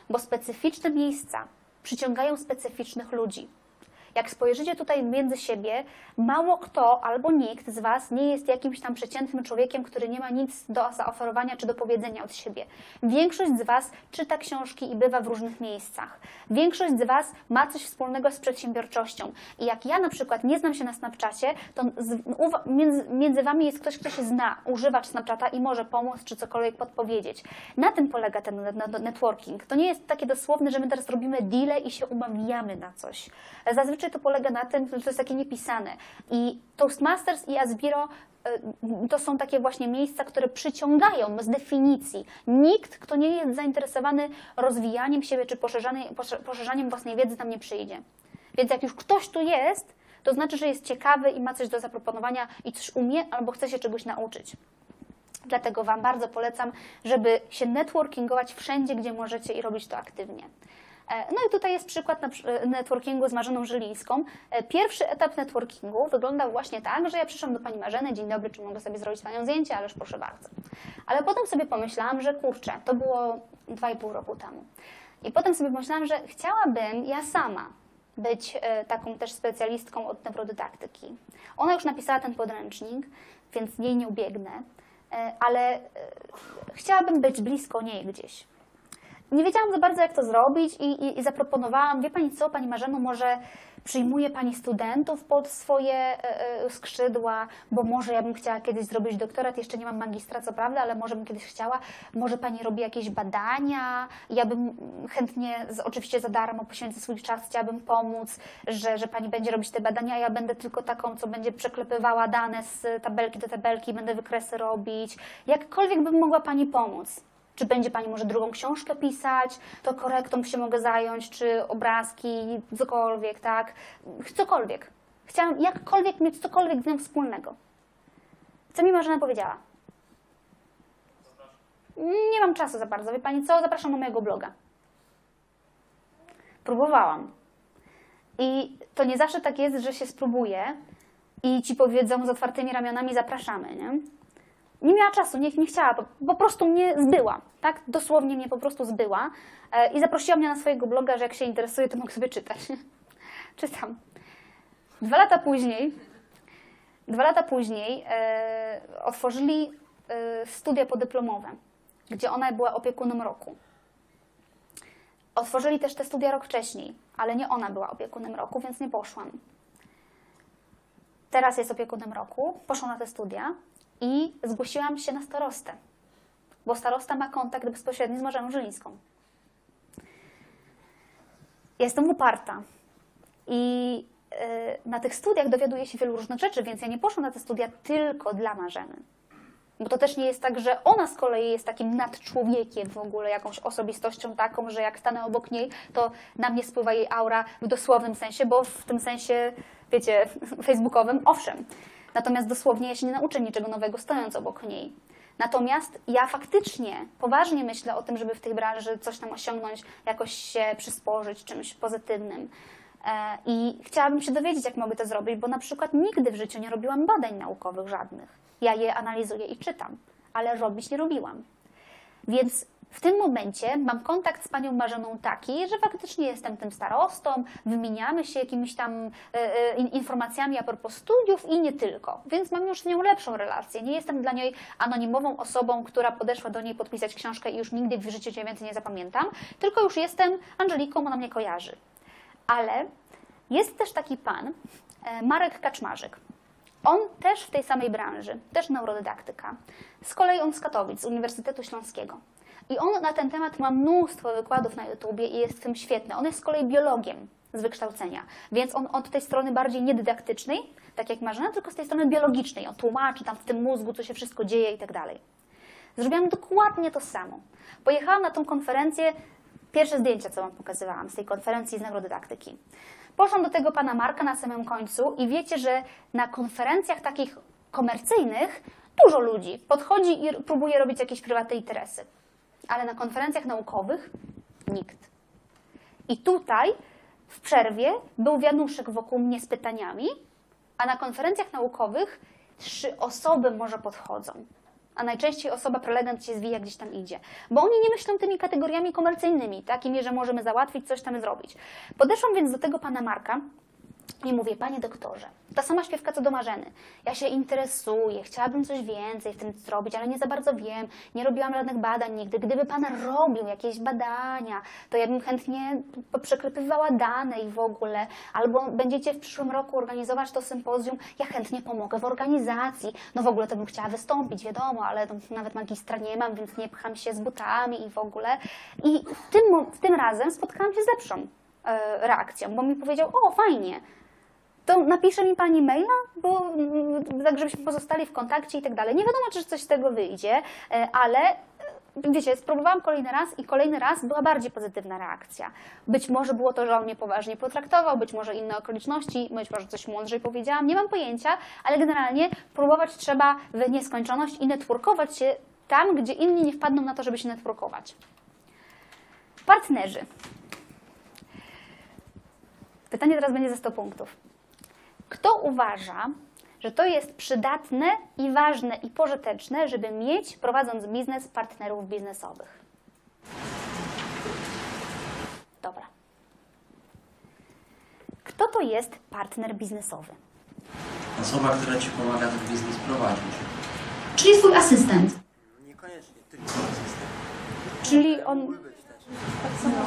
Bo specyficzne miejsca przyciągają specyficznych ludzi. Jak spojrzycie tutaj między siebie, mało kto albo nikt z Was nie jest jakimś tam przeciętnym człowiekiem, który nie ma nic do zaoferowania czy do powiedzenia od siebie. Większość z Was czyta książki i bywa w różnych miejscach. Większość z Was ma coś wspólnego z przedsiębiorczością. I jak ja na przykład nie znam się na Snapchacie, to między, między Wami jest ktoś, kto się zna, używacz Snapchata i może pomóc czy cokolwiek podpowiedzieć. Na tym polega ten net- net- networking. To nie jest takie dosłowne, że my teraz robimy deale i się umawiamy na coś. Zazwyczaj to polega na tym, że to jest takie niepisane. I Toastmasters i Asbiro y, to są takie właśnie miejsca, które przyciągają z definicji. Nikt, kto nie jest zainteresowany rozwijaniem siebie czy poszerzaniem, posze- poszerzaniem własnej wiedzy, tam nie przyjdzie. Więc jak już ktoś tu jest, to znaczy, że jest ciekawy i ma coś do zaproponowania i coś umie albo chce się czegoś nauczyć. Dlatego Wam bardzo polecam, żeby się networkingować wszędzie, gdzie możecie i robić to aktywnie. E, No i tutaj jest przykład e, networkingu z Marzeną Żylińską. E, Pierwszy etap networkingu wyglądał właśnie tak, że ja przyszłam do Pani Marzeny, dzień dobry, czy mogę sobie zrobić Panią zdjęcie, ależ proszę bardzo. Ale potem sobie pomyślałam, że kurczę, to było 2,5 roku temu. I potem sobie pomyślałam, że chciałabym ja sama być taką też specjalistką od neurodydaktyki. Ona już napisała ten podręcznik, więc jej nie ubiegnę, ale chciałabym być blisko niej gdzieś. Nie wiedziałam za bardzo, jak to zrobić i, i, i zaproponowałam, wie Pani co, Pani Marzeno, może przyjmuje Pani studentów pod swoje e, e, skrzydła, bo może ja bym chciała kiedyś zrobić doktorat, jeszcze nie mam magistra, co prawda, ale może bym kiedyś chciała, może Pani robi jakieś badania, ja bym chętnie, z, oczywiście za darmo poświęcę swój czas, chciałabym pomóc, że, że Pani będzie robić te badania, ja będę tylko taką, co będzie przeklepywała dane z tabelki do tabelki, będę wykresy robić, jakkolwiek bym mogła Pani pomóc. Czy będzie Pani może drugą książkę pisać, to korektą się mogę zająć, czy obrazki, cokolwiek, tak? Cokolwiek. Chciałam jakkolwiek mieć cokolwiek z nią wspólnego. Co mi Marzena powiedziała? Nie mam czasu za bardzo. Wie Pani co? Zapraszam na mojego bloga. Próbowałam. I to nie zawsze tak jest, że się spróbuje i Ci powiedzą z otwartymi ramionami zapraszamy, nie? Nie miała czasu, nie, nie chciała, po, po prostu mnie zbyła, tak? Dosłownie mnie po prostu zbyła e, i zaprosiła mnie na swojego bloga, że jak się interesuje, to mogę sobie czytać. Czytam. Dwa lata później, dwa lata później e, otworzyli e, studia podyplomowe, gdzie ona była opiekunem roku. Otworzyli też te studia rok wcześniej, ale nie ona była opiekunem roku, więc nie poszłam. Teraz jest opiekunem roku, poszłam na te studia i zgłosiłam się na starostę, bo starosta ma kontakt bezpośredni z Marzeną Żylińską. Jestem uparta i y, na tych studiach dowiaduję się wielu różnych rzeczy, więc ja nie poszłam na te studia tylko dla Marzeny. Bo to też nie jest tak, że ona z kolei jest takim nadczłowiekiem w ogóle, jakąś osobistością taką, że jak stanę obok niej, to na mnie spływa jej aura w dosłownym sensie, bo w tym sensie, wiecie, facebookowym, owszem. Natomiast dosłownie ja się nie nauczę niczego nowego stojąc obok niej. Natomiast ja faktycznie poważnie myślę o tym, żeby w tej branży coś tam osiągnąć, jakoś się przysporzyć czymś pozytywnym. E, I chciałabym się dowiedzieć, jak mogę to zrobić, bo na przykład nigdy w życiu nie robiłam badań naukowych żadnych. Ja je analizuję i czytam, ale robić nie robiłam. Więc w tym momencie mam kontakt z panią Marzeną taki, że faktycznie jestem tym starostą, wymieniamy się jakimiś tam e, e, in- informacjami a propos studiów i nie tylko. Więc mam już z nią lepszą relację. Nie jestem dla niej anonimową osobą, która podeszła do niej podpisać książkę i już nigdy w życiu cię więcej nie zapamiętam, tylko już jestem Angeliką, ona mnie kojarzy. Ale jest też taki pan, e, Marek Kaczmarzyk. On też w tej samej branży, też neurodydaktyka. Z kolei on z Katowic, z Uniwersytetu Śląskiego. I on na ten temat ma mnóstwo wykładów na YouTubie i jest w tym świetny. On jest z kolei biologiem z wykształcenia, więc on od tej strony bardziej niedydaktycznej, tak jak Marzena, tylko z tej strony biologicznej. On tłumaczy tam w tym mózgu, co się wszystko dzieje i tak dalej. Zrobiłam dokładnie to samo. Pojechałam na tą konferencję, pierwsze zdjęcia, co Wam pokazywałam z tej konferencji z neurodydaktyki. Poszłam do tego pana Marka na samym końcu i wiecie, że na konferencjach takich komercyjnych dużo ludzi podchodzi i próbuje robić jakieś prywatne interesy. Ale na konferencjach naukowych nikt. I tutaj w przerwie był wianuszek wokół mnie z pytaniami, a na konferencjach naukowych trzy osoby może podchodzą. A najczęściej osoba prelegent się zwija gdzieś tam idzie. Bo oni nie myślą tymi kategoriami komercyjnymi, takimi, że możemy załatwić, coś tam zrobić. Podeszłam więc do tego pana Marka i mówię, panie doktorze, ta sama śpiewka co do Marzeny. Ja się interesuję, chciałabym coś więcej w tym zrobić, ale nie za bardzo wiem. Nie robiłam żadnych badań nigdy. Gdyby pan robił jakieś badania, to ja bym chętnie przekrypywała dane i w ogóle. Albo będziecie w przyszłym roku organizować to sympozjum, ja chętnie pomogę w organizacji. No w ogóle to bym chciała wystąpić, wiadomo, ale no, nawet magistra nie mam, więc nie pcham się z butami i w ogóle. I w tym, w tym razem spotkałam się z lepszą reakcją, bo mi powiedział, o fajnie, to napisze mi pani maila, bo mm, tak żebyśmy pozostali w kontakcie i tak dalej. Nie wiadomo, czy coś z tego wyjdzie, e, ale e, wiecie, spróbowałam kolejny raz i kolejny raz była bardziej pozytywna reakcja. Być może było to, że on mnie poważnie potraktował, być może inne okoliczności, być może coś mądrzej powiedziałam, nie mam pojęcia, ale generalnie próbować trzeba w nieskończoność i networkować się tam, gdzie inni nie wpadną na to, żeby się networkować. Partnerzy. Pytanie teraz będzie za 100 punktów. Kto uważa, że to jest przydatne i ważne i pożyteczne, żeby mieć, prowadząc biznes, partnerów biznesowych? Dobra. Kto to jest partner biznesowy? Osoba, która ci pomaga ten biznes prowadzić. Czyli swój asystent. Niekoniecznie tylko asystent. Czyli on. No.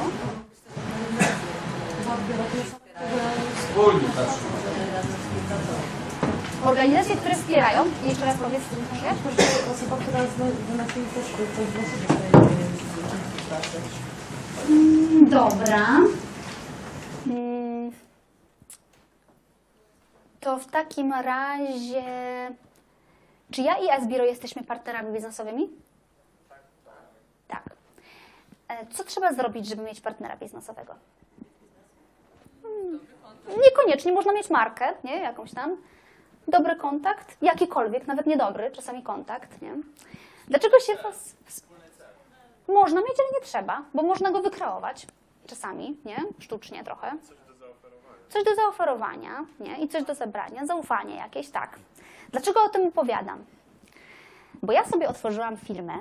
Wspólnie. Organizacje, które wspierają. Jeszcze raz powiedz, proszę. Osoba, która wynosi też coś dla siebie pracę. Dobra. Mm. To w takim razie. Czy ja i Asbiro jesteśmy partnerami biznesowymi? Tak. E, Co trzeba zrobić, żeby mieć partnera biznesowego? Niekoniecznie można mieć markę, nie? Jakąś tam. Dobry kontakt, jakikolwiek, nawet niedobry, czasami kontakt, nie? Dlaczego się was można mieć, ale nie trzeba, bo można go wykreować czasami, nie? Sztucznie trochę. Coś do zaoferowania, nie? I coś do zebrania, zaufanie jakieś, tak. Dlaczego o tym opowiadam? Bo ja sobie otworzyłam firmę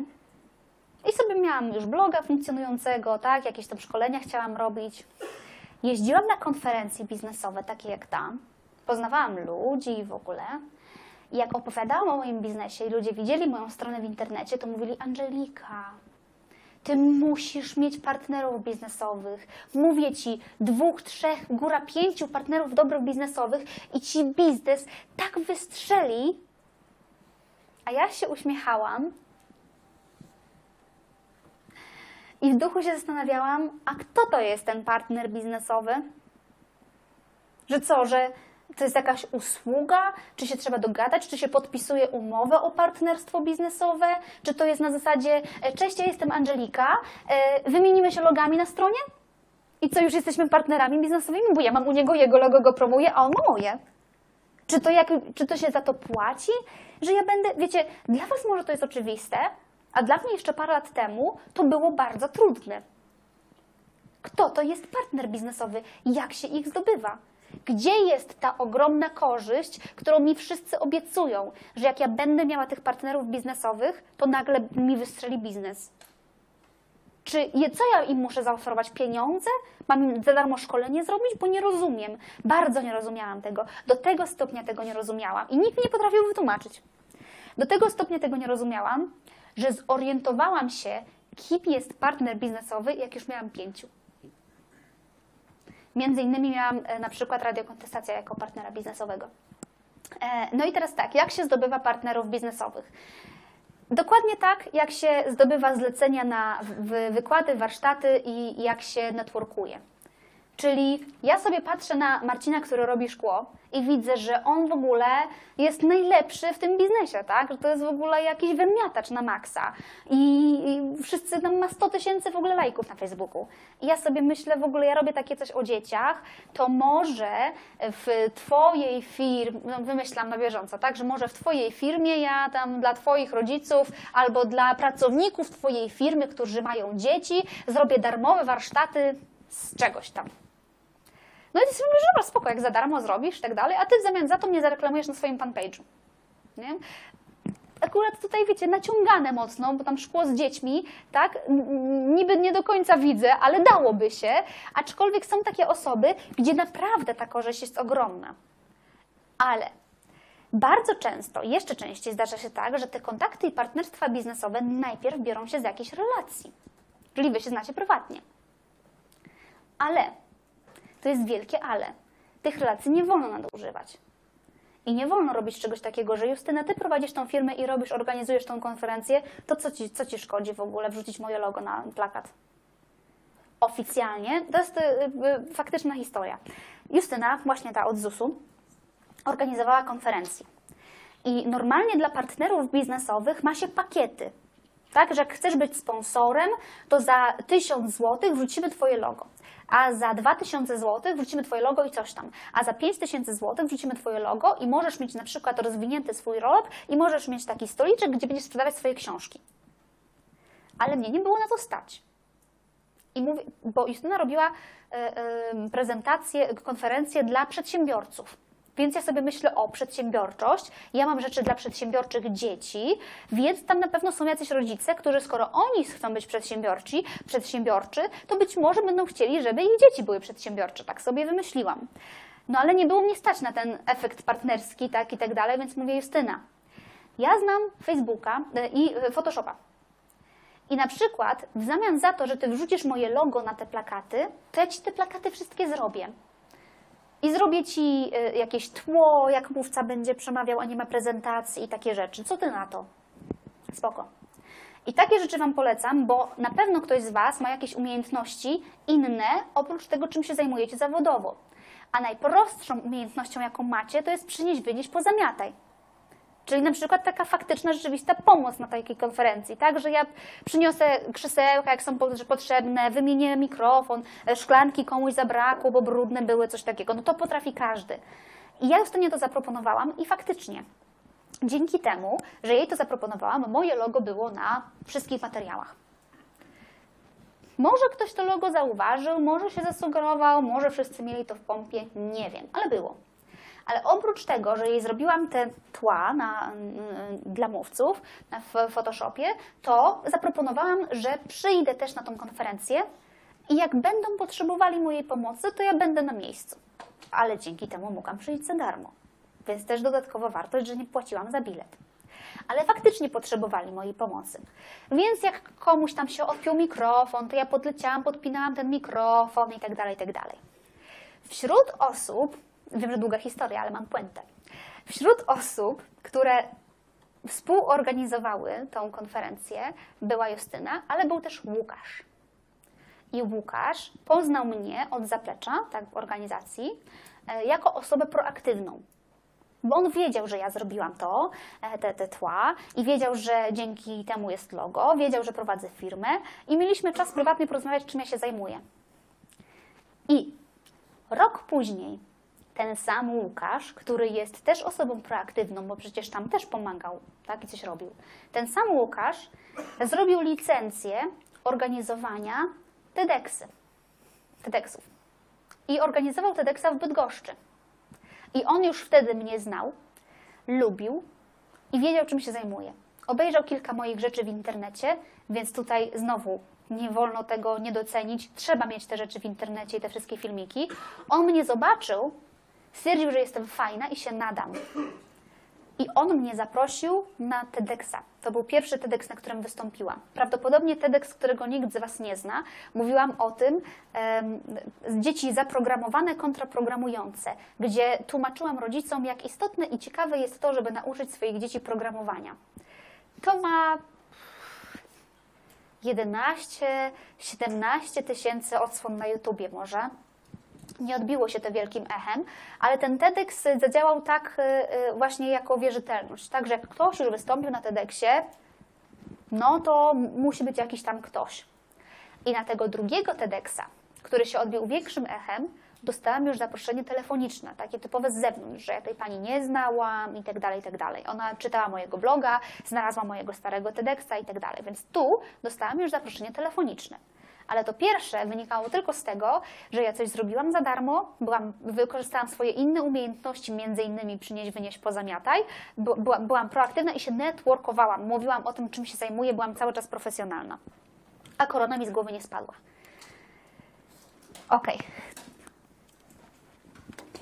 i sobie miałam już bloga funkcjonującego, tak? Jakieś tam szkolenia chciałam robić. Jeździłam na konferencje biznesowe, takie jak ta. Poznawałam ludzi i w ogóle. I jak opowiadałam o moim biznesie i ludzie widzieli moją stronę w internecie, to mówili Angelika, Ty musisz mieć partnerów biznesowych. Mówię ci, dwóch, trzech, góra pięciu partnerów dobrych biznesowych i ci biznes tak wystrzeli. A ja się uśmiechałam i w duchu się zastanawiałam, a kto to jest ten partner biznesowy? Że co, że to jest jakaś usługa? Czy się trzeba dogadać? Czy się podpisuje umowę o partnerstwo biznesowe? Czy to jest na zasadzie, e, cześć, ja jestem Angelika, e, wymienimy się logami na stronie? I co, już jesteśmy partnerami biznesowymi? Bo ja mam u niego jego logo, go promuję, a on moje. Czy to, jak, czy to się za to płaci? Że ja będę, wiecie, dla Was może to jest oczywiste, a dla mnie jeszcze parę lat temu to było bardzo trudne. Kto to jest partner biznesowy? Jak się ich zdobywa? Gdzie jest ta ogromna korzyść, którą mi wszyscy obiecują, że jak ja będę miała tych partnerów biznesowych, to nagle mi wystrzeli biznes? Czy co ja im muszę zaoferować? Pieniądze? Mam im za darmo szkolenie zrobić? Bo nie rozumiem. Bardzo nie rozumiałam tego. Do tego stopnia tego nie rozumiałam i nikt nie potrafił wytłumaczyć. Do tego stopnia tego nie rozumiałam, że zorientowałam się, kim jest partner biznesowy, jak już miałam pięciu. Między innymi miałam e, na przykład radiokontestacja jako partnera biznesowego. E, No i teraz tak, jak się zdobywa partnerów biznesowych? Dokładnie tak, jak się zdobywa zlecenia na wykłady, warsztaty i jak się networkuje. Czyli ja sobie patrzę na Marcina, który robi szkło i widzę, że on w ogóle jest najlepszy w tym biznesie, tak? Że to jest w ogóle jakiś wymiatacz na maksa. I, i wszyscy tam ma 100 tysięcy w ogóle lajków na Facebooku. I ja sobie myślę, w ogóle ja robię takie coś o dzieciach, to może w twojej firmie, no wymyślam na bieżąco, tak? Że może w twojej firmie ja tam dla twoich rodziców albo dla pracowników twojej firmy, którzy mają dzieci, zrobię darmowe warsztaty z czegoś tam. No i sobie mówisz, dobra, spoko, jak za darmo zrobisz i tak dalej, a ty w zamian za to mnie zareklamujesz na swoim fanpage'u. Nie? Akurat tutaj, wiecie, naciągane mocno, bo tam szkło z dziećmi, tak, niby nie do końca widzę, ale dałoby się, aczkolwiek są takie osoby, gdzie naprawdę ta korzyść jest ogromna. Ale bardzo często, jeszcze częściej zdarza się tak, że te kontakty i partnerstwa biznesowe najpierw biorą się z jakiejś relacji. Czyli wy się znacie prywatnie. Ale, to jest wielkie ale, tych relacji nie wolno nadużywać. I nie wolno robić czegoś takiego, że Justyna, ty prowadzisz tą firmę i robisz, organizujesz tą konferencję, to co ci, co ci szkodzi w ogóle wrzucić moje logo na plakat? Oficjalnie, to jest y, y, faktyczna historia. Justyna, właśnie ta od ZUS-u, organizowała konferencję. I normalnie dla partnerów biznesowych ma się pakiety. Tak, że jak chcesz być sponsorem, to za 1000 zł wrzucimy Twoje logo. A za 2000 zł wrzucimy Twoje logo i coś tam. A za 5000 zł wrzucimy Twoje logo i możesz mieć na przykład rozwinięty swój roll i możesz mieć taki stoliczek, gdzie będziesz sprzedawać swoje książki. Ale mnie nie było na to stać. I mówię, bo Justyna robiła e, e, prezentację, konferencję dla przedsiębiorców. Więc ja sobie myślę, o, przedsiębiorczość, ja mam rzeczy dla przedsiębiorczych dzieci, więc tam na pewno są jacyś rodzice, którzy skoro oni chcą być przedsiębiorczy, przedsiębiorczy, to być może będą chcieli, żeby ich dzieci były przedsiębiorcze. Tak sobie wymyśliłam. No ale nie było mnie stać na ten efekt partnerski, tak i tak dalej, więc mówię, Justyna, ja znam Facebooka e, i e, Photoshopa. I na przykład w zamian za to, że ty wrzucisz moje logo na te plakaty, to ja ci te plakaty wszystkie zrobię. I zrobię ci y, jakieś tło, jak mówca będzie przemawiał, a nie ma prezentacji i takie rzeczy. Co ty na to? Spoko. I takie rzeczy Wam polecam, bo na pewno ktoś z Was ma jakieś umiejętności inne, oprócz tego, czym się zajmujecie zawodowo. A najprostszą umiejętnością, jaką macie, to jest przynieść, wynieść, pozamiataj. Czyli na przykład taka faktyczna, rzeczywista pomoc na takiej konferencji, tak? Że ja przyniosę krzesełka, jak są potrzebne, wymienię mikrofon, e, szklanki komuś zabrakło, bo brudne były, coś takiego. No to potrafi każdy. I ja Justynie to zaproponowałam i faktycznie dzięki temu, że jej to zaproponowałam, moje logo było na wszystkich materiałach. Może ktoś to logo zauważył, może się zasugerował, może wszyscy mieli to w pompie, nie wiem, ale było. Ale oprócz tego, że jej zrobiłam te tła na, mm, dla mówców w Photoshopie, to zaproponowałam, że przyjdę też na tą konferencję i jak będą potrzebowali mojej pomocy, to ja będę na miejscu. Ale dzięki temu mogłam przyjść za darmo. Więc też dodatkowa wartość, że nie płaciłam za bilet. ale faktycznie potrzebowali mojej pomocy. Więc jak komuś tam się odpiął mikrofon, to ja podleciałam, podpinałam ten mikrofon i tak dalej, tak dalej. Wśród osób, wiem, że długa historia, ale mam puentę. Wśród osób, które współorganizowały tą konferencję, była Justyna, ale był też Łukasz. I Łukasz poznał mnie od zaplecza tak, organizacji e, jako osobę proaktywną. Bo on wiedział, że ja zrobiłam to, e, te, te tła, i wiedział, że dzięki temu jest logo, wiedział, że prowadzę firmę, i mieliśmy czas prywatnie porozmawiać, czym ja się zajmuję. I rok później ten sam Łukasz, który jest też osobą proaktywną, bo przecież tam też pomagał tak, i coś robił, ten sam Łukasz zrobił licencję organizowania TEDxy, TEDxów. I organizował TEDxa w Bydgoszczy. I on już wtedy mnie znał, lubił i wiedział, czym się zajmuję. Obejrzał kilka moich rzeczy w internecie, więc tutaj znowu nie wolno tego nie docenić. Trzeba mieć te rzeczy w internecie i te wszystkie filmiki. On mnie zobaczył, stwierdził, że jestem fajna i się nadam. I on mnie zaprosił na TEDxa. To był pierwszy TEDx, na którym wystąpiłam. Prawdopodobnie TEDx, którego nikt z Was nie zna. Mówiłam o tym, em, dzieci zaprogramowane kontra programujące, gdzie tłumaczyłam rodzicom, jak istotne i ciekawe jest to, żeby nauczyć swoich dzieci programowania. To ma 11, 17 tysięcy odsłon na YouTubie może. Nie odbiło się to wielkim echem, ale ten TEDx zadziałał tak y, y, właśnie jako wierzytelność. Tak, że jak ktoś już wystąpił na TEDxie, no to musi być jakiś tam ktoś. I na tego drugiego TEDxa, który się odbił większym echem, dostałam już zaproszenie telefoniczne, takie typowe z zewnątrz, że ja tej pani nie znałam i tak dalej, i tak dalej. Ona czytała mojego bloga, znalazła mojego starego TEDxa i tak dalej. Więc tu dostałam już zaproszenie telefoniczne. Ale to pierwsze wynikało tylko z tego, że ja coś zrobiłam za darmo, byłam, wykorzystałam swoje inne umiejętności, między innymi przynieść, wynieść, pozamiataj, By- byłam, proaktywna i się networkowałam, mówiłam o tym, czym się zajmuję, byłam cały czas profesjonalna. A korona mi z głowy nie spadła. Okej.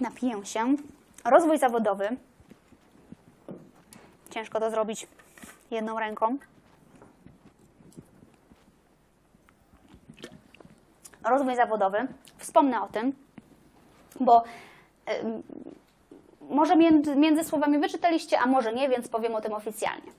Napiję się. Rozwój zawodowy. Ciężko to zrobić jedną ręką. Rozwój zawodowy. Wspomnę o tym, bo ym, może między, między słowami wyczytaliście, a może nie, więc powiem o tym oficjalnie.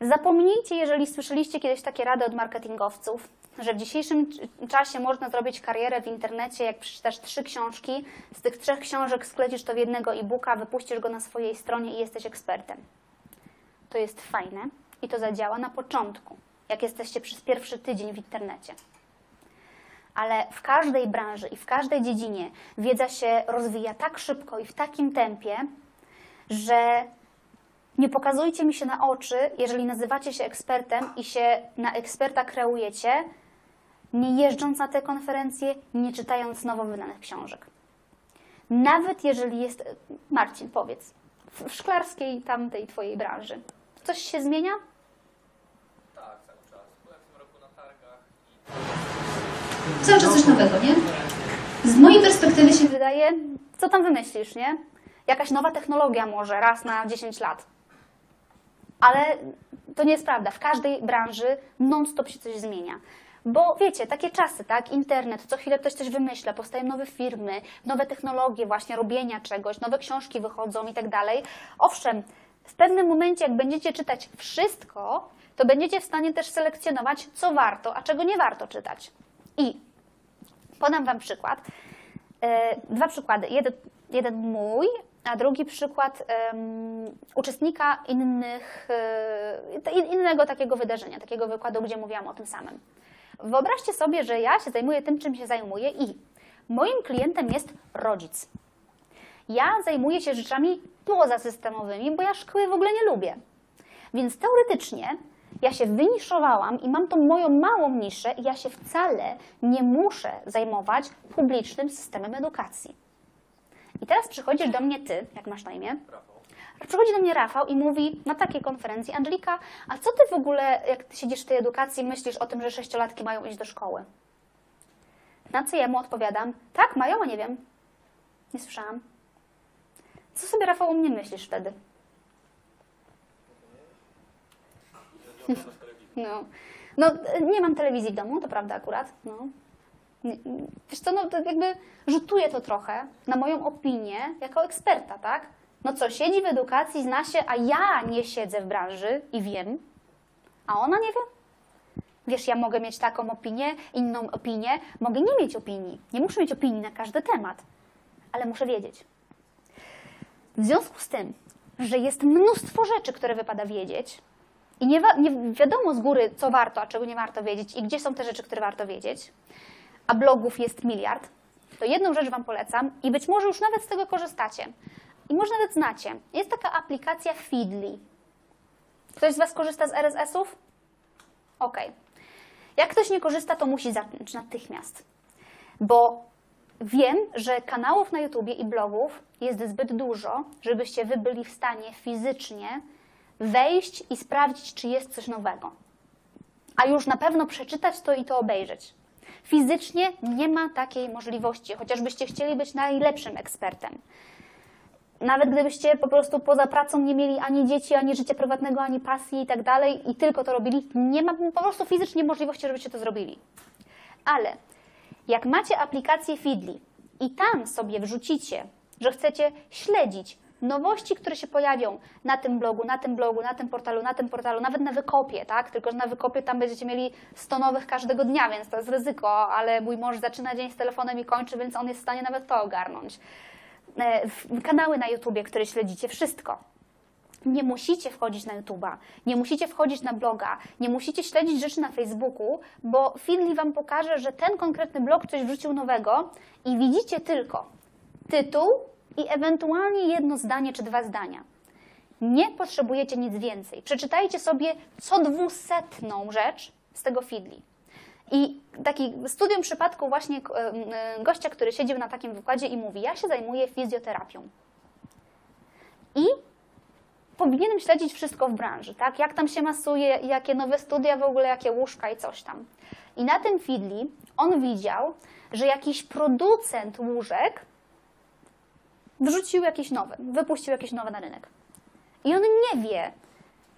Zapomnijcie, jeżeli słyszeliście kiedyś takie rady od marketingowców, że w dzisiejszym czasie można zrobić karierę w internecie, jak przeczytasz trzy książki, z tych trzech książek sklecisz to w jednego e-booka, wypuścisz go na swojej stronie i jesteś ekspertem. To jest fajne i to zadziała na początku, jak jesteście przez pierwszy tydzień w internecie ale w każdej branży i w każdej dziedzinie wiedza się rozwija tak szybko i w takim tempie, że nie pokazujcie mi się na oczy, jeżeli nazywacie się ekspertem i się na eksperta kreujecie, nie jeżdżąc na te konferencje, nie czytając nowo wydanych książek. Nawet jeżeli jest, Marcin, powiedz, w szklarskiej tamtej twojej branży, coś się zmienia? Tak, cały czas. Byłem w tym roku na targach i Cały czas coś nowego, nie? Z mojej perspektywy się wydaje, co tam wymyślisz, nie? Jakaś nowa technologia może, raz na 10 lat. Ale to nie jest prawda. W każdej branży non-stop się coś zmienia. Bo wiecie, takie czasy, tak? Internet, co chwilę ktoś coś wymyśla, powstają nowe firmy, nowe technologie właśnie robienia czegoś, nowe książki wychodzą i tak dalej. Owszem, w pewnym momencie, jak będziecie czytać wszystko, to będziecie w stanie też selekcjonować, co warto, a czego nie warto czytać. I Podam Wam przykład. E, Dwa przykłady. Jeden, jeden mój, a drugi przykład em, uczestnika innych, e, innego takiego wydarzenia, takiego wykładu, gdzie mówiłam o tym samym. Wyobraźcie sobie, że ja się zajmuję tym, czym się zajmuję i moim klientem jest rodzic. Ja zajmuję się rzeczami pozasystemowymi, bo ja szkoły w ogóle nie lubię. Więc teoretycznie ja się wyniszowałam i mam tą moją małą niszę i ja się wcale nie muszę zajmować publicznym systemem edukacji. I teraz przychodzisz do mnie ty, jak masz na imię. Przychodzi do mnie Rafał i mówi na takiej konferencji, Angelika, a co ty w ogóle, jak ty siedzisz w tej edukacji, myślisz o tym, że sześciolatki mają iść do szkoły? Na co ja mu odpowiadam, tak, mają, a nie wiem. Nie słyszałam. Co sobie, Rafał, o mnie myślisz wtedy? No. no, nie mam telewizji w domu, to prawda akurat. No. Wiesz co, no to jakby rzutuje to trochę na moją opinię jako eksperta, tak? No co, siedzi w edukacji, zna się, a ja nie siedzę w branży i wiem, a ona nie wie? Wiesz, ja mogę mieć taką opinię, inną opinię, mogę nie mieć opinii. Nie muszę mieć opinii na każdy temat, ale muszę wiedzieć. W związku z tym, że jest mnóstwo rzeczy, które wypada wiedzieć, i nie, nie wiadomo z góry, co warto, a czego nie warto wiedzieć, i gdzie są te rzeczy, które warto wiedzieć, a blogów jest miliard, to jedną rzecz Wam polecam i być może już nawet z tego korzystacie. I może nawet znacie. Jest taka aplikacja Feedly. Ktoś z Was korzysta z RSS-ów? Okej. Jak ktoś nie korzysta, to musi zacząć natychmiast. Bo wiem, że kanałów na YouTubie i blogów jest zbyt dużo, żebyście Wy byli w stanie fizycznie wejść i sprawdzić, czy jest coś nowego. A już na pewno przeczytać to i to obejrzeć. Fizycznie nie ma takiej możliwości, chociażbyście chcieli być najlepszym ekspertem. Nawet gdybyście po prostu poza pracą nie mieli ani dzieci, ani życia prywatnego, ani pasji i tak dalej, i tylko to robili, nie ma po prostu fizycznie możliwości, żebyście to zrobili. Ale jak macie aplikację Feedly i tam sobie wrzucicie, że chcecie śledzić nowości, które się pojawią na tym blogu, na tym blogu, na tym portalu, na tym portalu, nawet na wykopie, tak? Tylko, że na wykopie tam będziecie mieli 100 nowych każdego dnia, więc to jest ryzyko, ale mój mąż zaczyna dzień z telefonem i kończy, więc on jest w stanie nawet to ogarnąć. E, Kanały na YouTubie, które śledzicie, wszystko. Nie musicie wchodzić na YouTube'a, nie musicie wchodzić na bloga, nie musicie śledzić rzeczy na Facebooku, bo Feedly Wam pokaże, że ten konkretny blog coś wrzucił nowego i widzicie tylko tytuł i ewentualnie jedno zdanie czy dwa zdania. Nie potrzebujecie nic więcej. Przeczytajcie sobie co dwusetną rzecz z tego Feedly. I taki studium przypadku właśnie e, e, gościa, który siedział na takim wykładzie i mówi, ja się zajmuję fizjoterapią. I powinienem śledzić wszystko w branży, tak? Jak tam się masuje, jakie nowe studia w ogóle, jakie łóżka i coś tam. I na tym Feedly on widział, że jakiś producent łóżek wrzucił jakieś nowe, wypuścił jakieś nowe na rynek. I on nie wie,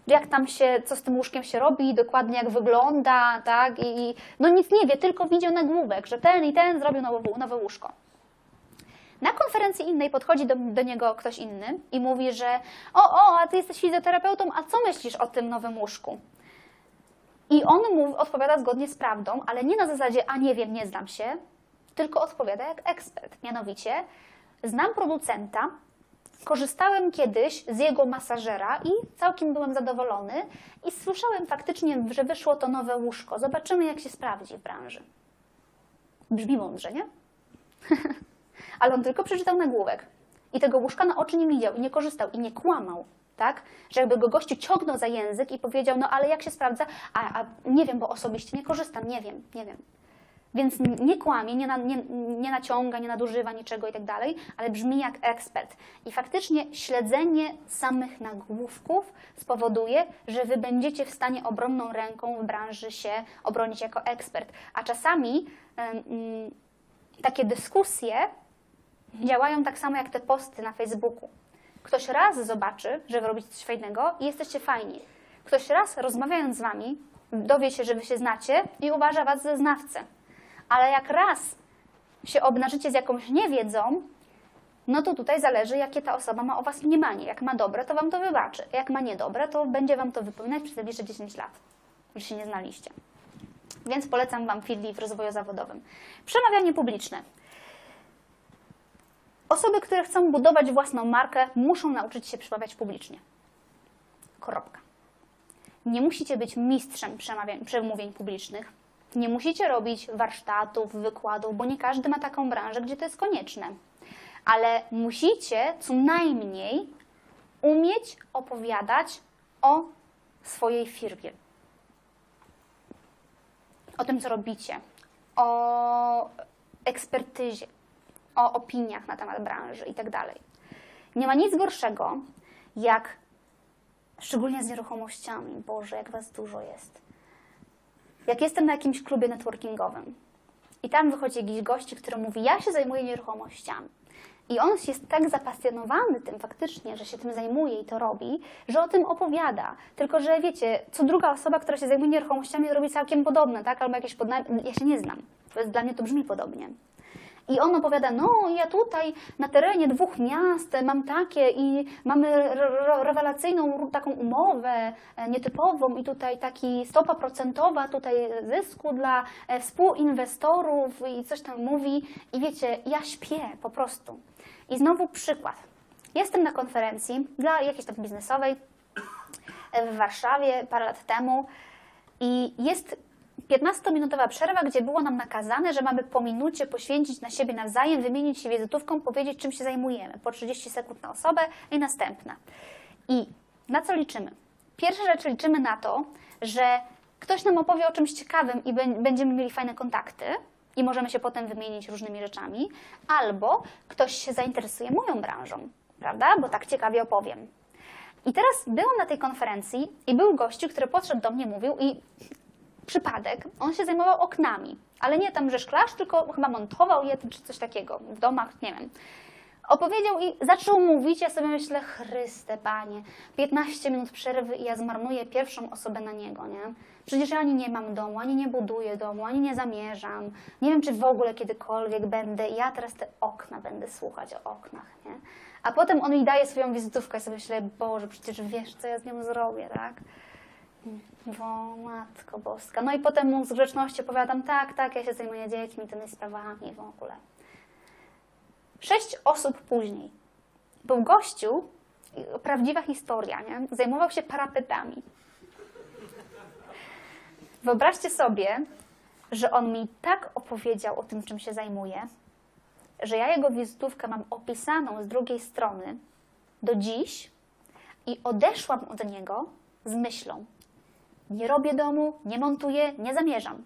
jak tam się, co z tym łóżkiem się robi, dokładnie jak wygląda, tak? I, no nic nie wie, tylko widział nagłówek, że ten i ten zrobił nowe, nowe łóżko. Na konferencji innej podchodzi do, do niego ktoś inny i mówi, że o, o, a ty jesteś fizjoterapeutą, a co myślisz o tym nowym łóżku? I on odpowiada zgodnie z prawdą, ale nie na zasadzie, a nie wiem, nie znam się, tylko odpowiada jak ekspert. Mianowicie, znam producenta, korzystałem kiedyś z jego masażera i całkiem byłem zadowolony i słyszałem faktycznie, że wyszło to nowe łóżko. Zobaczymy, jak się sprawdzi w branży. Brzmi mądrze, nie? ale on tylko przeczytał nagłówek. I tego łóżka na oczy nie widział i nie korzystał i nie kłamał, tak? Że jakby go gościu ciągnął za język i powiedział, no ale jak się sprawdza? A, a nie wiem, bo osobiście nie korzystam, nie wiem, nie wiem. Więc nie kłamie, nie, na, nie, nie naciąga, nie nadużywa niczego i tak dalej, ale brzmi jak ekspert. I faktycznie śledzenie samych nagłówków spowoduje, że wy będziecie w stanie obronną ręką w branży się obronić jako ekspert. A czasami mm, takie dyskusje działają tak samo jak te posty na Facebooku. Ktoś raz zobaczy, że wy robicie coś fajnego i jesteście fajni. Ktoś raz rozmawiając z wami dowie się, że wy się znacie i uważa was za znawcę. Ale jak raz się obnażycie z jakąś niewiedzą, no to tutaj zależy, jakie ta osoba ma o was mniemanie. Jak ma dobre, to wam to wybaczy. Jak ma niedobre, to będzie wam to wypominać przez najbliższe 10 lat, że się nie znaliście. Więc polecam wam Feedly w rozwoju zawodowym. Przemawianie publiczne. Osoby, które chcą budować własną markę, muszą nauczyć się przemawiać publicznie. Kropka. Nie musicie być mistrzem przemówień publicznych. Nie musicie robić warsztatów, wykładów, bo nie każdy ma taką branżę, gdzie to jest konieczne. Ale musicie co najmniej umieć opowiadać o swojej firmie. O tym, co robicie, o ekspertyzie, o opiniach na temat branży i tak. Nie ma nic gorszego, jak szczególnie z nieruchomościami. Boże, jak was dużo jest. Jak jestem na jakimś klubie networkingowym i tam wychodzi jakiś gość, który mówi: Ja się zajmuję nieruchomościami. I on jest tak zapasjonowany tym faktycznie, że się tym zajmuje i to robi, że o tym opowiada. Tylko, że wiecie, co druga osoba, która się zajmuje nieruchomościami, robi całkiem podobne, tak? Albo jakieś podna... Ja się nie znam. Dla mnie to brzmi podobnie. I on opowiada, no ja tutaj na terenie dwóch miast mam takie i mamy re- re- rewelacyjną taką umowę e, nietypową i tutaj taki stopa procentowa tutaj zysku dla e, współinwestorów i coś tam mówi. I wiecie, ja śpię po prostu. I znowu przykład. Jestem na konferencji dla jakiejś tam biznesowej w Warszawie parę lat temu i jest 15-minutowa przerwa, gdzie było nam nakazane, że mamy po minucie poświęcić na siebie nawzajem, wymienić się wizytówką, powiedzieć, czym się zajmujemy. Po 30 sekund na osobę i następna. I na co liczymy? Pierwsza rzecz liczymy na to, że ktoś nam opowie o czymś ciekawym i bę- będziemy mieli fajne kontakty i możemy się potem wymienić różnymi rzeczami, albo ktoś się zainteresuje moją branżą, prawda? Bo tak ciekawie opowiem. I teraz byłam na tej konferencji i był gościu, który podszedł do mnie, mówił i przypadek, on się zajmował oknami, ale nie tam, że szklarz, tylko chyba montował je czy coś takiego w domach, nie wiem. Opowiedział i zaczął mówić, ja sobie myślę, Chryste, Panie, 15 minut przerwy i ja zmarnuję pierwszą osobę na niego, nie? Przecież ja ani nie mam domu, ani nie buduję domu, ani nie zamierzam. Nie wiem, czy w ogóle kiedykolwiek będę. Ja teraz te okna będę słuchać o oknach, nie? A potem on mi daje swoją wizytówkę i sobie myślę, Boże, przecież wiesz, co ja z nią zrobię, tak? Bo Matko Boska. No i potem mu z grzeczności opowiadam, tak, tak, ja się zajmuję dziećmi, tymi sprawami w ogóle. Sześć osób później był gościu, prawdziwa historia, nie? Zajmował się parapetami. Wyobraźcie sobie, że on mi tak opowiedział o tym, czym się zajmuje, że ja jego wizytówkę mam opisaną z drugiej strony do dziś i odeszłam od niego z myślą, nie robię domu, nie montuję, nie zamierzam.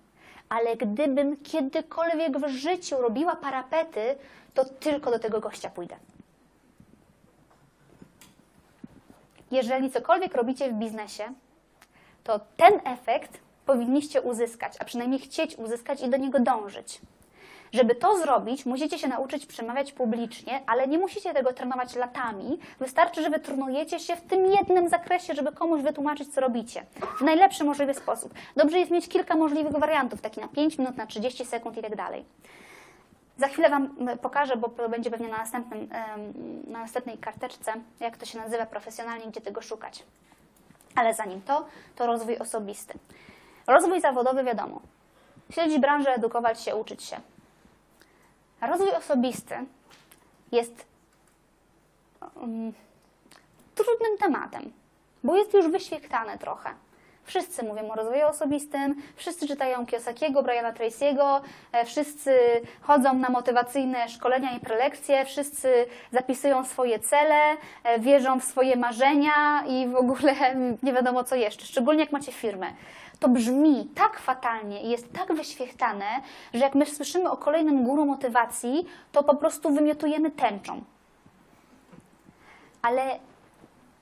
Ale gdybym kiedykolwiek w życiu robiła parapety, to tylko do tego gościa pójdę. Jeżeli cokolwiek robicie w biznesie, to ten efekt powinniście uzyskać, a przynajmniej chcieć uzyskać i do niego dążyć. Żeby to zrobić, musicie się nauczyć przemawiać publicznie, ale nie musicie tego trenować latami. Wystarczy, że wytrunujecie się w tym jednym zakresie, żeby komuś wytłumaczyć, co robicie. W najlepszy możliwy sposób. Dobrze jest mieć kilka możliwych wariantów, taki na 5 minut, na 30 sekund i tak dalej. Za chwilę Wam pokażę, bo to będzie pewnie na, następnym, na następnej karteczce, jak to się nazywa profesjonalnie, gdzie tego szukać. Ale zanim to, to rozwój osobisty. Rozwój zawodowy wiadomo. Śledzić branżę, edukować się, uczyć się. Rozwój osobisty jest um, trudnym tematem, bo jest już wyświechtany trochę. Wszyscy mówią o rozwoju osobistym, wszyscy czytają Kiyosakiego, Briana Tracy'ego, e, wszyscy chodzą na motywacyjne szkolenia i prelekcje, wszyscy zapisują swoje cele, e, wierzą w swoje marzenia i w ogóle nie wiadomo co jeszcze, szczególnie jak macie firmę. To brzmi tak fatalnie i jest tak wyświechtane, że jak my słyszymy o kolejnym guru motywacji, to po prostu wymiotujemy tęczą. Ale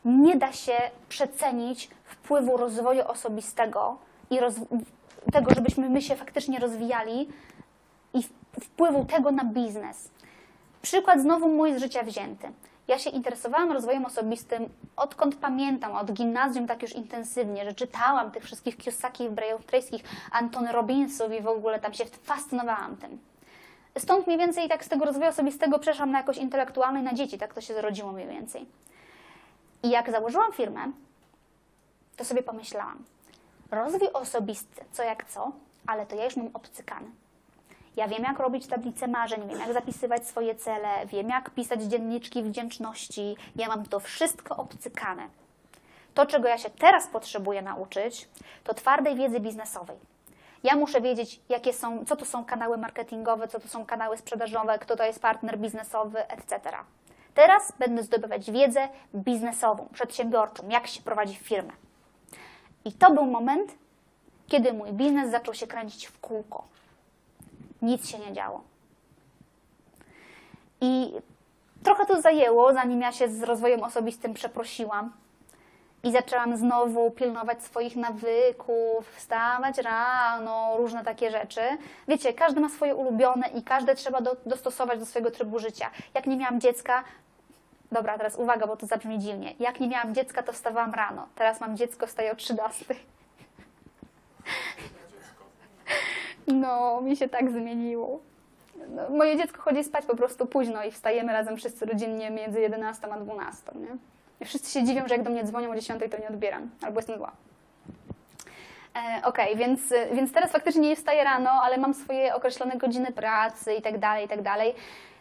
nie da się przecenić wpływu rozwoju osobistego i roz, tego, żebyśmy my się faktycznie rozwijali i wpływu tego na biznes. Przykład znowu mój z życia wzięty. Ja się interesowałam rozwojem osobistym odkąd pamiętam, od gimnazjum tak już intensywnie, że czytałam tych wszystkich Kiyosaki, Brianów Tracy'ich, Antony Robbinsów i w ogóle tam się fascynowałam tym. Stąd mniej więcej tak z tego rozwoju osobistego przeszłam na jakoś intelektualny na dzieci, tak to się zrodziło mniej więcej. I jak założyłam firmę, to sobie pomyślałam, rozwój osobisty, co jak co, ale to ja już mam obcykane. Ja wiem, jak robić tablicę marzeń, wiem, jak zapisywać swoje cele, wiem, jak pisać dzienniczki wdzięczności. Ja mam to wszystko obcykane. To, czego ja się teraz potrzebuję nauczyć, to twardej wiedzy biznesowej. Ja muszę wiedzieć, jakie są, co to są kanały marketingowe, co to są kanały sprzedażowe, kto to jest partner biznesowy, etc. Teraz będę zdobywać wiedzę biznesową, przedsiębiorczą, jak się prowadzi firmę. I to był moment, kiedy mój biznes zaczął się kręcić w kółko. Nic się nie działo. I trochę to zajęło, zanim ja się z rozwojem osobistym przeprosiłam I zaczęłam znowu pilnować swoich nawyków, wstawać rano, różne takie rzeczy. Wiecie, każdy ma swoje ulubione i każde trzeba do, dostosować do swojego trybu życia. Jak nie miałam dziecka, dobra, teraz uwaga, bo to zabrzmi dziwnie. Jak nie miałam dziecka, to wstawałam rano. Teraz mam dziecko, wstaję o 13. No, mi się tak zmieniło. No, moje dziecko chodzi spać po prostu późno i wstajemy razem wszyscy rodzinnie między 11 a 12, nie? I wszyscy się dziwią, że jak do mnie dzwonią o 10, to nie odbieram, albo jestem zła. E, Okej, więc, więc teraz faktycznie nie wstaję rano, ale mam swoje określone godziny pracy i tak dalej, i tak dalej.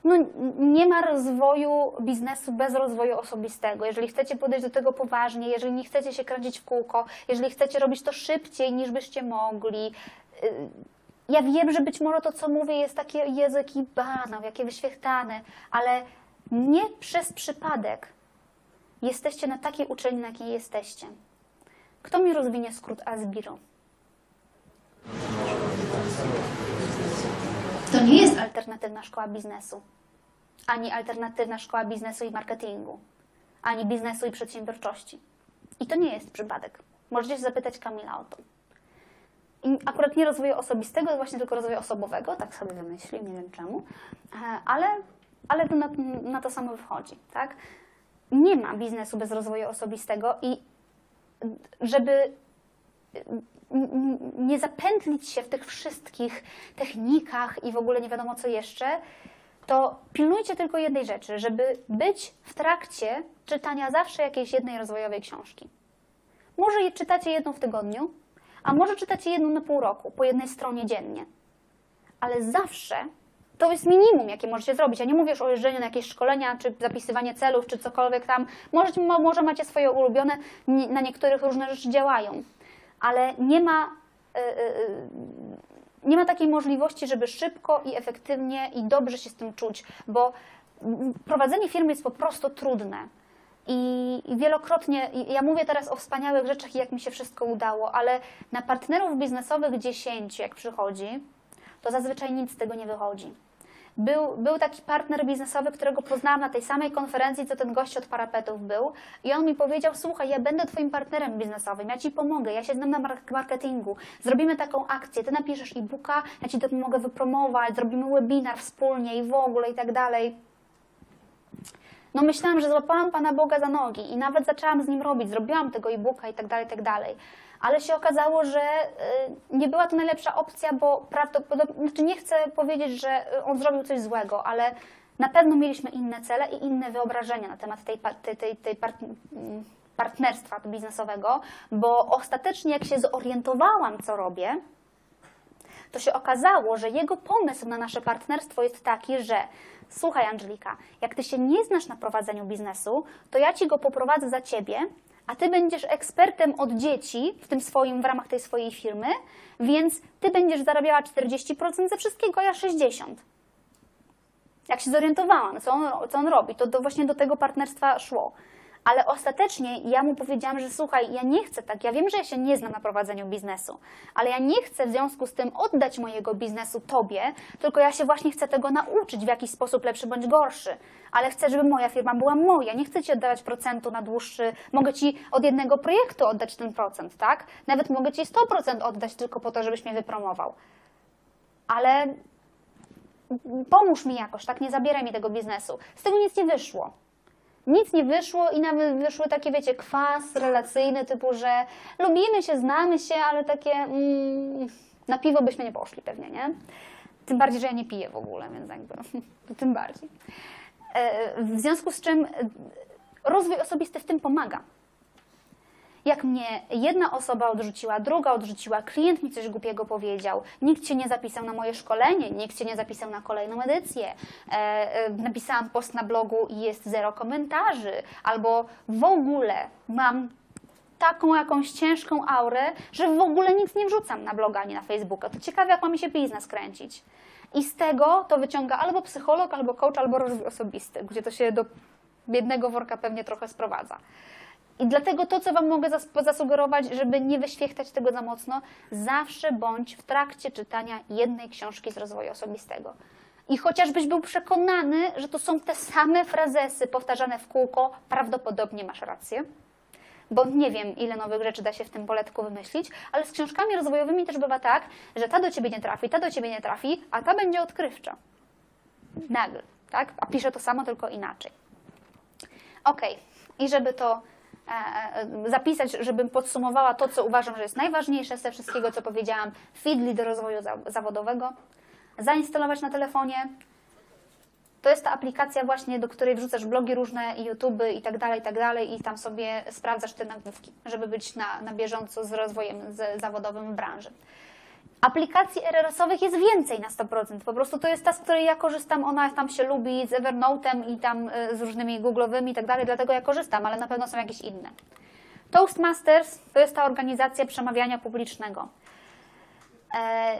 No, nie ma rozwoju biznesu bez rozwoju osobistego. Jeżeli chcecie podejść do tego poważnie, jeżeli nie chcecie się kręcić w kółko, jeżeli chcecie robić to szybciej niż byście mogli, y, ja wiem, że być może to, co mówię, jest takie język i banał, jakie wyświechtane, ale nie przez przypadek jesteście na takiej uczelni, na jakiej jesteście. Kto mi rozwinie skrót ASBIRO? To nie jest alternatywna szkoła biznesu, ani alternatywna szkoła biznesu i marketingu, ani biznesu i przedsiębiorczości. I to nie jest przypadek. Możecie zapytać Kamila o to. Akurat nie rozwoju osobistego, właśnie tylko rozwoju osobowego, tak sobie wymyślił, nie wiem czemu, E, ale, ale to na, na to samo wychodzi, tak? Nie ma biznesu bez rozwoju osobistego i żeby nie zapętlić się w tych wszystkich technikach i w ogóle nie wiadomo co jeszcze, to pilnujcie tylko jednej rzeczy, żeby być w trakcie czytania zawsze jakiejś jednej rozwojowej książki. Może czytacie jedną w tygodniu, a może czytacie jedną na pół roku, po jednej stronie dziennie. Ale zawsze to jest minimum, jakie możecie zrobić. Ja nie mówię już o jeżdżeniu na jakieś szkolenia, czy zapisywanie celów, czy cokolwiek tam. Możecie, mo- może macie swoje ulubione, na niektórych różne rzeczy działają, ale nie ma, y, y, y, nie ma takiej możliwości, żeby szybko i efektywnie i dobrze się z tym czuć, bo prowadzenie firmy jest po prostu trudne. I wielokrotnie, ja mówię teraz o wspaniałych rzeczach i jak mi się wszystko udało, ale na partnerów biznesowych 10, jak przychodzi, to zazwyczaj nic z tego nie wychodzi. Był, był taki partner biznesowy, którego poznałam na tej samej konferencji, co ten gość od parapetów był. I on mi powiedział: Słuchaj, ja będę Twoim partnerem biznesowym, ja Ci pomogę, ja się znam na mark- marketingu. Zrobimy taką akcję, Ty napiszesz e-booka, ja Ci to pomogę wypromować, zrobimy webinar wspólnie i w ogóle i tak dalej. No myślałam, że złapałam Pana Boga za nogi i nawet zaczęłam z nim robić, zrobiłam tego e-booka i tak dalej, tak dalej. Ale się okazało, że y, nie była to najlepsza opcja, bo prawdopodobnie, znaczy nie chcę powiedzieć, że y, on zrobił coś złego, ale na pewno mieliśmy inne cele i inne wyobrażenia na temat tej, tej, tej, tej part, partnerstwa biznesowego, bo ostatecznie jak się zorientowałam, co robię, to się okazało, że jego pomysł na nasze partnerstwo jest taki, że słuchaj Angelika, jak ty się nie znasz na prowadzeniu biznesu, to ja ci go poprowadzę za ciebie, a ty będziesz ekspertem od dzieci w tym swoim, w ramach tej swojej firmy, więc ty będziesz zarabiała 40% ze wszystkiego, a ja 60%. Jak się zorientowałam, co on, co on robi, to do, właśnie do tego partnerstwa szło. Ale ostatecznie ja mu powiedziałam, że słuchaj, ja nie chcę tak, ja wiem, że ja się nie znam na prowadzeniu biznesu, ale ja nie chcę w związku z tym oddać mojego biznesu tobie, tylko ja się właśnie chcę tego nauczyć w jakiś sposób lepszy bądź gorszy. Ale chcę, żeby moja firma była moja. Nie chcę ci oddawać procentu na dłuższy, mogę ci od jednego projektu oddać ten procent, tak? Nawet mogę ci 100% oddać tylko po to, żebyś mnie wypromował. Ale pomóż mi jakoś, tak? Nie zabieraj mi tego biznesu. Z tego nic nie wyszło. Nic nie wyszło i nawet wyszły takie, wiecie, kwas relacyjny, typu, że lubimy się, znamy się, ale takie mm, na piwo byśmy nie poszli pewnie, nie? Tym bardziej, że ja nie piję w ogóle, więc jakby tym bardziej. E, W związku z czym e, rozwój osobisty w tym pomaga. Jak mnie jedna osoba odrzuciła, druga odrzuciła, klient mi coś głupiego powiedział, nikt się nie zapisał na moje szkolenie, nikt się nie zapisał na kolejną edycję, e, e, napisałam post na blogu i jest zero komentarzy, albo w ogóle mam taką jakąś ciężką aurę, że w ogóle nic nie wrzucam na bloga ani na Facebooka. To ciekawe, jak ma mi się biznes kręcić. I z tego to wyciąga albo psycholog, albo coach, albo rozwój osobisty, gdzie to się do jednego worka pewnie trochę sprowadza. I dlatego to, co Wam mogę zas- zasugerować, żeby nie wyświechtać tego za mocno, zawsze bądź w trakcie czytania jednej książki z rozwoju osobistego. I chociażbyś był przekonany, że to są te same frazesy powtarzane w kółko, prawdopodobnie masz rację. bo nie wiem, ile nowych rzeczy da się w tym poletku wymyślić, ale z książkami rozwojowymi też bywa tak, że ta do ciebie nie trafi, ta do ciebie nie trafi, a ta będzie odkrywcza. Nagle, tak? A pisze to samo, tylko inaczej. Ok, i żeby to zapisać, żebym podsumowała to, co uważam, że jest najważniejsze ze wszystkiego, co powiedziałam, Feedly do rozwoju za zawodowego, zainstalować na telefonie. To jest ta aplikacja właśnie, do której wrzucasz blogi różne, YouTube i tak dalej, i tak dalej i tam sobie sprawdzasz te nagłówki, żeby być na, na bieżąco z rozwojem z, zawodowym w branży. Aplikacji RRS-owych jest więcej na 100%. Po prostu to jest ta, z której ja korzystam, ona tam się lubi z Evernote'em i tam y, z różnymi Google'owymi i tak dalej, dlatego ja korzystam, ale na pewno są jakieś inne. Toastmasters to jest ta organizacja przemawiania publicznego. E,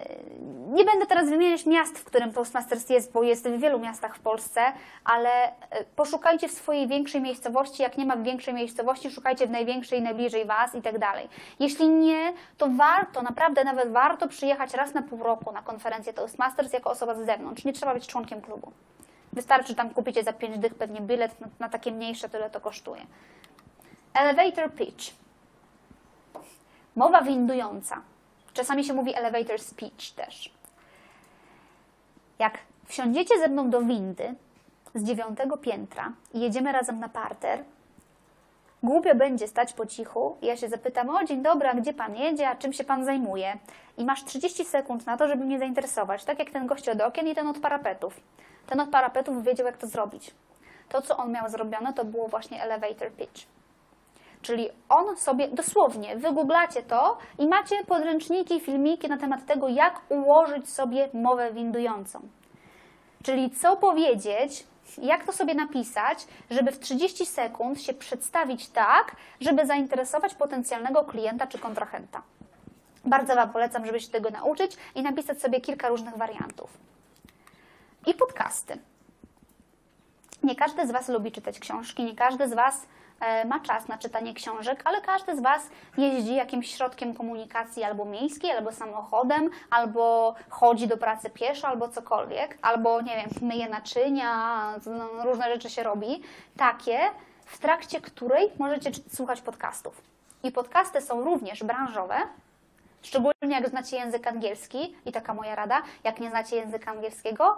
Nie będę teraz wymieniać miast, w którym Toastmasters jest, bo jest w wielu miastach w Polsce, ale e, poszukajcie w swojej większej miejscowości. Jak nie ma większej miejscowości, szukajcie w największej, najbliżej Was i tak dalej. Jeśli nie, to warto, naprawdę nawet warto przyjechać raz na pół roku na konferencję Toastmasters jako osoba z zewnątrz. Nie trzeba być członkiem klubu. Wystarczy tam kupicie za 5 dych pewnie bilet na, na takie mniejsze, tyle to kosztuje. Elevator pitch. Mowa windująca. Czasami się mówi elevator speech też. Jak wsiądziecie ze mną do windy z dziewiątego piętra i jedziemy razem na parter, głupio będzie stać po cichu ja się zapytam, o dzień dobry, a gdzie pan jedzie, a czym się pan zajmuje? I masz 30 sekund na to, żeby mnie zainteresować, tak jak ten gość od okien i ten od parapetów. Ten od parapetów wiedział, jak to zrobić. To, co on miał zrobione, to było właśnie elevator pitch. Czyli on sobie dosłownie wygooglacie to i macie podręczniki, filmiki na temat tego, jak ułożyć sobie mowę windującą. Czyli co powiedzieć, jak to sobie napisać, żeby w 30 sekund się przedstawić tak, żeby zainteresować potencjalnego klienta czy kontrahenta. Bardzo Wam polecam, żeby się tego nauczyć i napisać sobie kilka różnych wariantów. I podcasty. Nie każdy z Was lubi czytać książki, nie każdy z Was ma czas na czytanie książek, ale każdy z Was jeździ jakimś środkiem komunikacji albo miejskiej, albo samochodem, albo chodzi do pracy pieszo, albo cokolwiek, albo nie wiem, myje naczynia, no, różne rzeczy się robi, takie, w trakcie której możecie słuchać podcastów. I podcasty są również branżowe, szczególnie jak znacie język angielski, i taka moja rada, jak nie znacie języka angielskiego,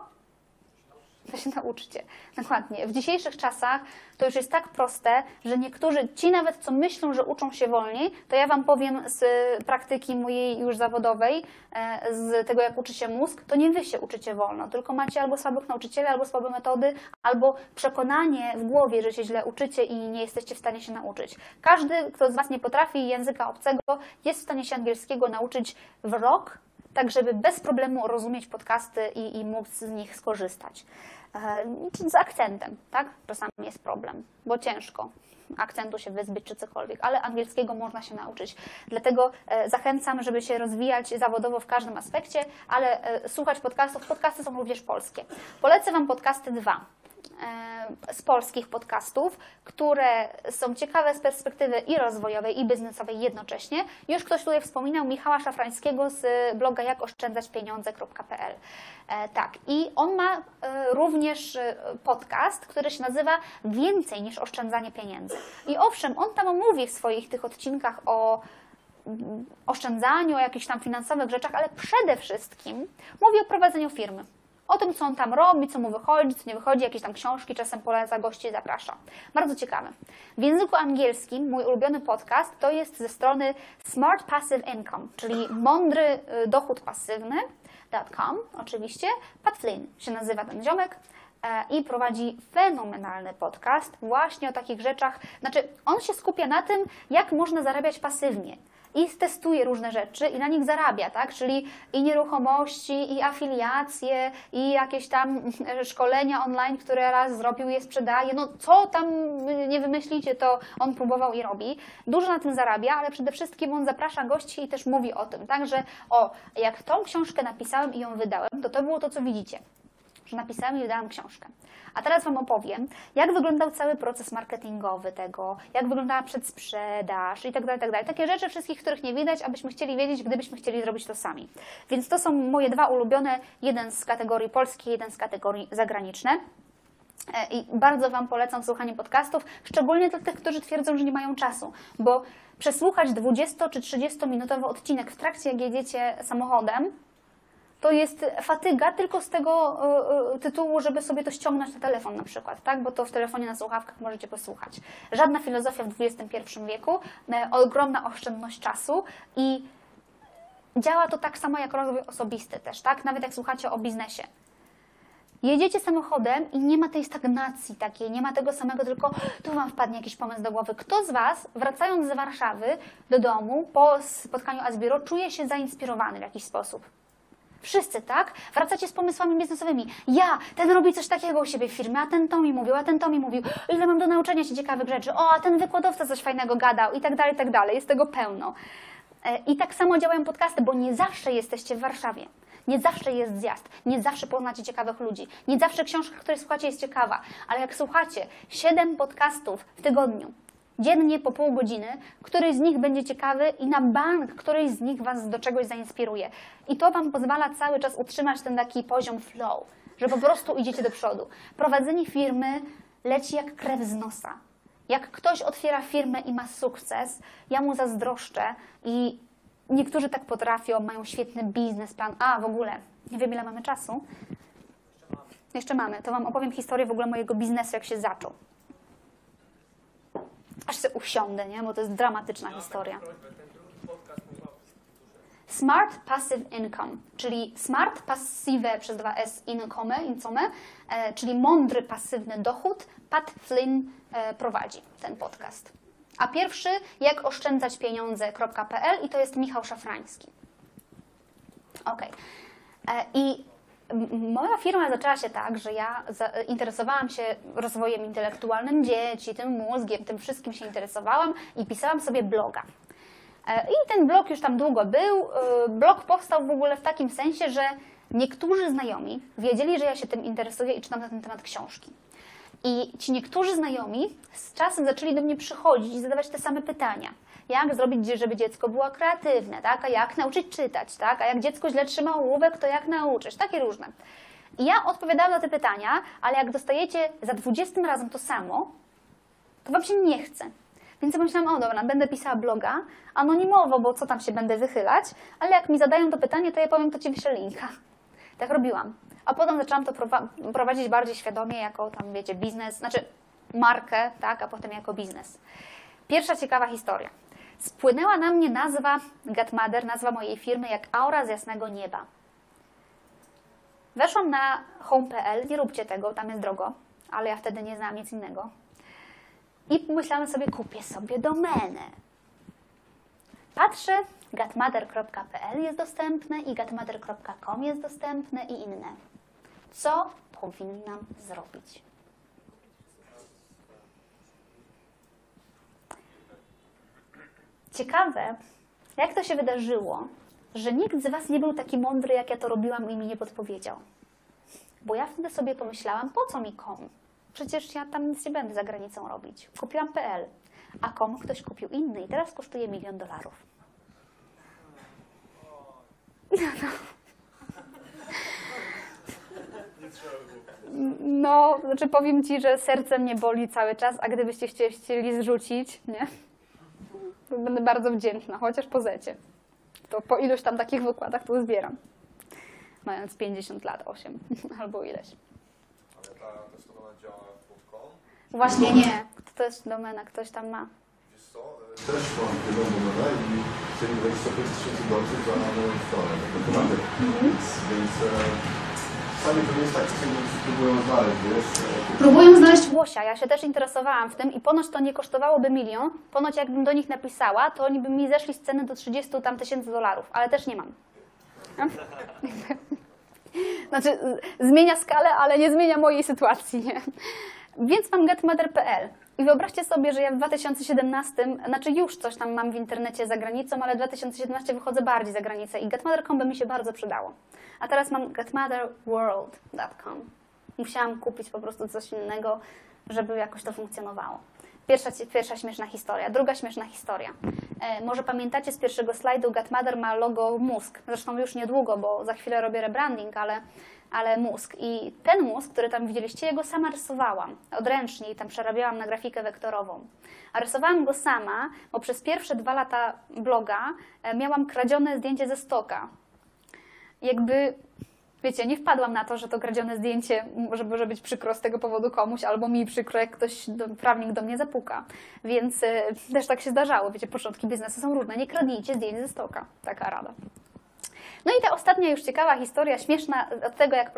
to się nauczcie. Dokładnie. W dzisiejszych czasach to już jest tak proste, że niektórzy, ci nawet co myślą, że uczą się wolniej, to ja Wam powiem z praktyki mojej już zawodowej, e, z tego jak uczy się mózg, to nie Wy się uczycie wolno, tylko macie albo słabych nauczycieli, albo słabe metody, albo przekonanie w głowie, że się źle uczycie i nie jesteście w stanie się nauczyć. Każdy, kto z Was nie potrafi języka obcego, jest w stanie się angielskiego nauczyć w rok, tak żeby bez problemu rozumieć podcasty i, i móc z nich skorzystać. E, z akcentem, tak? Czasami jest problem, bo ciężko akcentu się wyzbyć czy cokolwiek, ale angielskiego można się nauczyć. Dlatego e, zachęcam, żeby się rozwijać zawodowo w każdym aspekcie, ale e, słuchać podcastów. Podcasty są również polskie. Polecę Wam podcasty dwa z polskich podcastów, które są ciekawe z perspektywy i rozwojowej, i biznesowej jednocześnie. Już ktoś tutaj wspominał Michała Szafrańskiego z bloga jakoszczędzaćpieniądze.pl. E, Tak, i on ma e, również e, podcast, który się nazywa Więcej niż oszczędzanie pieniędzy. I owszem, on tam mówi w swoich tych odcinkach o mm, oszczędzaniu, o jakichś tam finansowych rzeczach, ale przede wszystkim mówi o prowadzeniu firmy. O tym, co on tam robi, co mu wychodzi, co nie wychodzi, jakieś tam książki, czasem poleca gości zaprasza. Bardzo ciekawe. W języku angielskim mój ulubiony podcast to jest ze strony Smart Passive Income, czyli mądry y, dochód pasywny. .com, oczywiście. Pat Flynn się nazywa ten ziomek e, i prowadzi fenomenalny podcast właśnie o takich rzeczach. Znaczy, on się skupia na tym, jak można zarabiać pasywnie. I testuje różne rzeczy i na nich zarabia, tak? Czyli i nieruchomości, i afiliacje, i jakieś tam szkolenia online, które raz zrobił, je sprzedaje. No co tam nie wymyślicie, to on próbował i robi. Dużo na tym zarabia, ale przede wszystkim on zaprasza gości i też mówi o tym, tak? Że o, jak tą książkę napisałem i ją wydałem, to to było to, co widzicie że napisałam i wydałam książkę. A teraz Wam opowiem, jak wyglądał cały proces marketingowy tego, jak wyglądała przedsprzedaż i tak dalej, tak dalej. Takie rzeczy wszystkich, których nie widać, abyśmy chcieli wiedzieć, gdybyśmy chcieli zrobić to sami. Więc to są moje dwa ulubione, jeden z kategorii polskiej, jeden z kategorii zagraniczne. E, I bardzo Wam polecam słuchanie podcastów, szczególnie dla tych, którzy twierdzą, że nie mają czasu, bo przesłuchać 20 czy 30 minutowy odcinek w trakcie, jak jedziecie samochodem, to jest fatyga tylko z tego y, y, tytułu, żeby sobie to ściągnąć na telefon na przykład, tak? bo to w telefonie na słuchawkach możecie posłuchać. Żadna filozofia w XXI wieku, e, ogromna oszczędność czasu i działa to tak samo jak rozwój osobisty też, tak? Nawet jak słuchacie o biznesie. Jedziecie samochodem i nie ma tej stagnacji takiej, nie ma tego samego, tylko tu Wam wpadnie jakiś pomysł do głowy. Kto z Was, wracając z Warszawy do domu po spotkaniu Asbiro, czuje się zainspirowany w jakiś sposób? Wszyscy, tak? Wracacie z pomysłami biznesowymi. Ja, ten robi coś takiego u siebie w firmie, a ten to mi mówił, a ten to mi mówił. Ile mam do nauczenia się ciekawych rzeczy. O, a ten wykładowca coś fajnego gadał i tak dalej, i tak dalej. Jest tego pełno. E, I tak samo działają podcasty, bo nie zawsze jesteście w Warszawie. Nie zawsze jest zjazd, nie zawsze poznacie ciekawych ludzi, nie zawsze książka, której słuchacie, jest ciekawa, ale jak słuchacie 7 podcastów w tygodniu, dziennie po pół godziny, któryś z nich będzie ciekawy i na bank któryś z nich Was do czegoś zainspiruje. I to Wam pozwala cały czas utrzymać ten taki poziom flow, że po prostu idziecie do przodu. Prowadzenie firmy leci jak krew z nosa. Jak ktoś otwiera firmę i ma sukces, ja mu zazdroszczę i niektórzy tak potrafią, mają świetny biznesplan. A, w ogóle, nie wiem ile mamy czasu. Jeszcze mamy. To Wam opowiem historię w ogóle mojego biznesu, jak się zaczął. Aż się usiądę, nie? Bo to jest dramatyczna historia. Smart Passive Income, czyli Smart Passive przez dwa S Income, income e, czyli mądry pasywny dochód. Pat Flynn e, prowadzi ten podcast. A pierwszy jak oszczędzać pieniądze.pl i to jest Michał Szafrański. Ok. I m- moja firma zaczęła się tak, że ja interesowałam się rozwojem intelektualnym dzieci, tym mózgiem, tym wszystkim się interesowałam i pisałam sobie bloga. E, I ten blog już tam długo był. E, Blog powstał w ogóle w takim sensie, że niektórzy znajomi wiedzieli, że ja się tym interesuję i czytam na ten temat książki. I ci niektórzy znajomi z czasem zaczęli do mnie przychodzić i zadawać te same pytania. Jak zrobić, żeby dziecko było kreatywne, tak? A jak nauczyć czytać, tak? A jak dziecko źle trzyma ołówek, to jak nauczyć? Takie różne. I ja odpowiadałam na te pytania, ale jak dostajecie za 20 razem to samo, to wam się nie chce. Więc pomyślałam, o dobra, będę pisała bloga anonimowo, bo co tam się będę wychylać, ale jak mi zadają to pytanie, to ja powiem, to ci wyślę linka. Tak robiłam. A potem zaczęłam to prowa- prowadzić bardziej świadomie, jako tam, wiecie, biznes, znaczy markę, tak, a potem jako biznes. Pierwsza ciekawa historia. Spłynęła na mnie nazwa Gatmother, nazwa mojej firmy, jak aura z jasnego nieba. Weszłam na home.pl, nie róbcie tego, tam jest drogo, ale ja wtedy nie znałam nic innego. I pomyślałam sobie, kupię sobie domenę. Patrzę, gatmother.pl jest dostępne i gatmother.com jest dostępne i inne. Co powinnam zrobić? Ciekawe, jak to się wydarzyło, że nikt z Was nie był taki mądry, jak ja to robiłam i mi nie podpowiedział. Bo ja wtedy sobie pomyślałam, po co mi kom? Przecież ja tam nic nie będę za granicą robić. Kupiłam PL, a kom ktoś kupił inny i teraz kosztuje milion dolarów. No, znaczy powiem Ci, że serce mnie boli cały czas, a gdybyście chcie- chcieli zrzucić, nie? Będę bardzo wdzięczna, chociaż po zecie. To po iluś tam takich wykładach to zbieram. Mając 50 lat, 8 albo ileś. Ale ta testowana działa w? Właśnie nie. To jest domena, ktoś tam ma. Wiesz co, e, też mam jedną domenę i chcieli 25 tysięcy dolców za stronę, tak naprawdę. Więc, jest tak, próbują znaleźć, wiesz. Próbują znaleźć łosia. Ja się też interesowałam w tym i ponoć to nie kosztowałoby milion. Ponoć jakbym do nich napisała, to oni by mi zeszli z ceny do 30 tam tysięcy dolarów, ale też nie mam. Znaczy, zmienia skalę, ale nie zmienia mojej sytuacji, nie? Więc mam getmother.pl i wyobraźcie sobie, że ja w 2017, znaczy już coś tam mam w internecie za granicą, ale w 2017 wychodzę bardziej za granicę i getmother.com by mi się bardzo przydało. A teraz mam getmotherworld.com. Musiałam kupić po prostu coś innego, żeby jakoś to funkcjonowało. Pierwsza, pierwsza śmieszna historia. Druga śmieszna historia. E, może pamiętacie z pierwszego slajdu, Gatmother ma logo mózg. Zresztą już niedługo, bo za chwilę robię rebranding, ale ale mózg. I ten mózg, który tam widzieliście, ja go sama rysowałam odręcznie i tam przerabiałam na grafikę wektorową. A rysowałam go sama, bo przez pierwsze dwa lata bloga e, miałam kradzione zdjęcie ze stoka. Jakby, wiecie, nie wpadłam na to, że to kradzione zdjęcie może, może być przykro z tego powodu komuś, albo mi przykro, jak ktoś, do, prawnik do mnie zapuka. Więc e, też tak się zdarzało. Wiecie, początki biznesu są różne. Nie kradnijcie zdjęć ze stoka. Taka rada. No i ta ostatnia już ciekawa historia, śmieszna od tego, jak,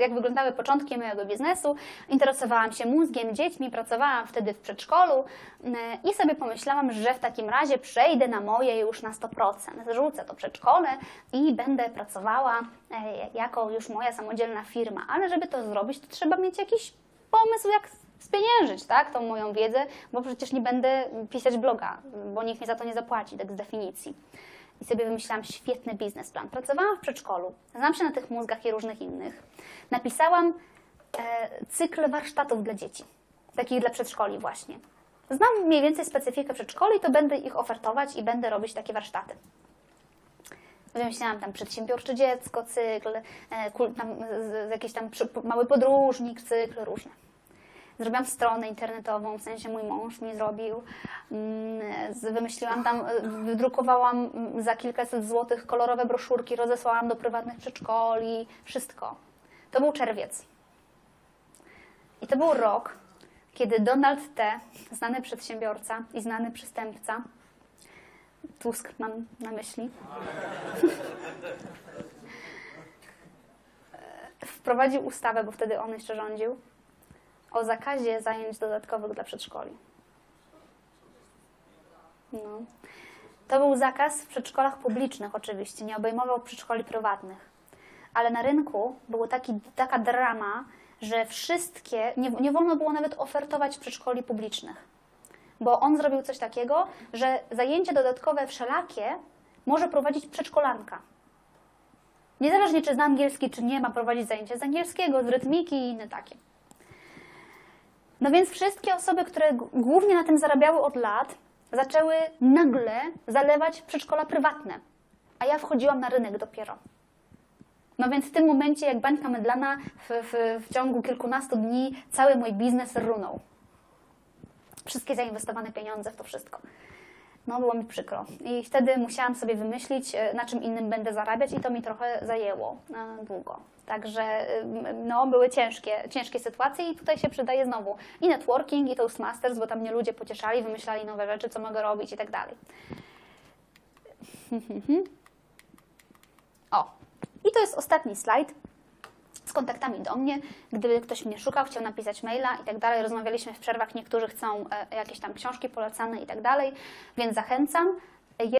jak wyglądały początki mojego biznesu. Interesowałam się mózgiem, dziećmi, pracowałam wtedy w przedszkolu yy, i sobie pomyślałam, że w takim razie przejdę na moje już na 100%. Zrzucę to przedszkole i będę pracowała e, jako już moja samodzielna firma. Ale żeby to zrobić, to trzeba mieć jakiś pomysł, jak spieniężyć tak, tą moją wiedzę, bo przecież nie będę pisać bloga, bo nikt mi za to nie zapłaci, tak z definicji. I sobie wymyślałam świetny biznesplan. Pracowałam w przedszkolu, znam się na tych mózgach i różnych innych. Napisałam e, cykl warsztatów dla dzieci, takich dla przedszkoli właśnie. Znam mniej więcej specyfikę przedszkoli, to będę ich ofertować i będę robić takie warsztaty. Wymyślałam tam przedsiębiorcze dziecko, cykl, e, kul- tam, z- jakiś tam przy- mały podróżnik, cykl, różne. Zrobiłam stronę internetową, w sensie mój mąż mi zrobił. Mm, Wymyśliłam tam, y, wydrukowałam mm, za kilkaset złotych kolorowe broszurki, rozesłałam do prywatnych przedszkoli, wszystko. To był czerwiec. I to był rok, kiedy Donald T., znany przedsiębiorca i znany przestępca, Tusk mam na myśli, wprowadził ustawę, bo wtedy on jeszcze rządził, o zakazie zajęć dodatkowych dla przedszkoli. No. To był zakaz w przedszkolach publicznych oczywiście, nie obejmował przedszkoli prywatnych. Ale na rynku było taki, taka drama, że wszystkie, nie, nie wolno było nawet ofertować przedszkoli publicznych. Bo on zrobił coś takiego, że zajęcia dodatkowe wszelakie może prowadzić przedszkolanka. Niezależnie czy zna angielski, czy nie, ma prowadzić zajęcia z angielskiego, z rytmiki i inne takie. No więc wszystkie osoby, które głównie na tym zarabiały od lat, zaczęły nagle zalewać przedszkola prywatne. A ja wchodziłam na rynek dopiero. No więc w tym momencie, jak bańka mydlana, w, w, w ciągu kilkunastu dni cały mój biznes runął. Wszystkie zainwestowane pieniądze w to wszystko. No, było mi przykro. I wtedy musiałam sobie wymyślić, e, na czym innym będę zarabiać, i to mi trochę zajęło e, długo. Także no, były ciężkie, ciężkie sytuacje, i tutaj się przydaje znowu i networking, i Toastmasters, bo tam mnie ludzie pocieszali, wymyślali nowe rzeczy, co mogę robić i tak dalej. O, i to jest ostatni slajd z kontaktami do mnie. Gdyby ktoś mnie szukał, chciał napisać maila i tak dalej, rozmawialiśmy w przerwach, niektórzy chcą e, jakieś tam książki polecane i tak dalej, więc zachęcam.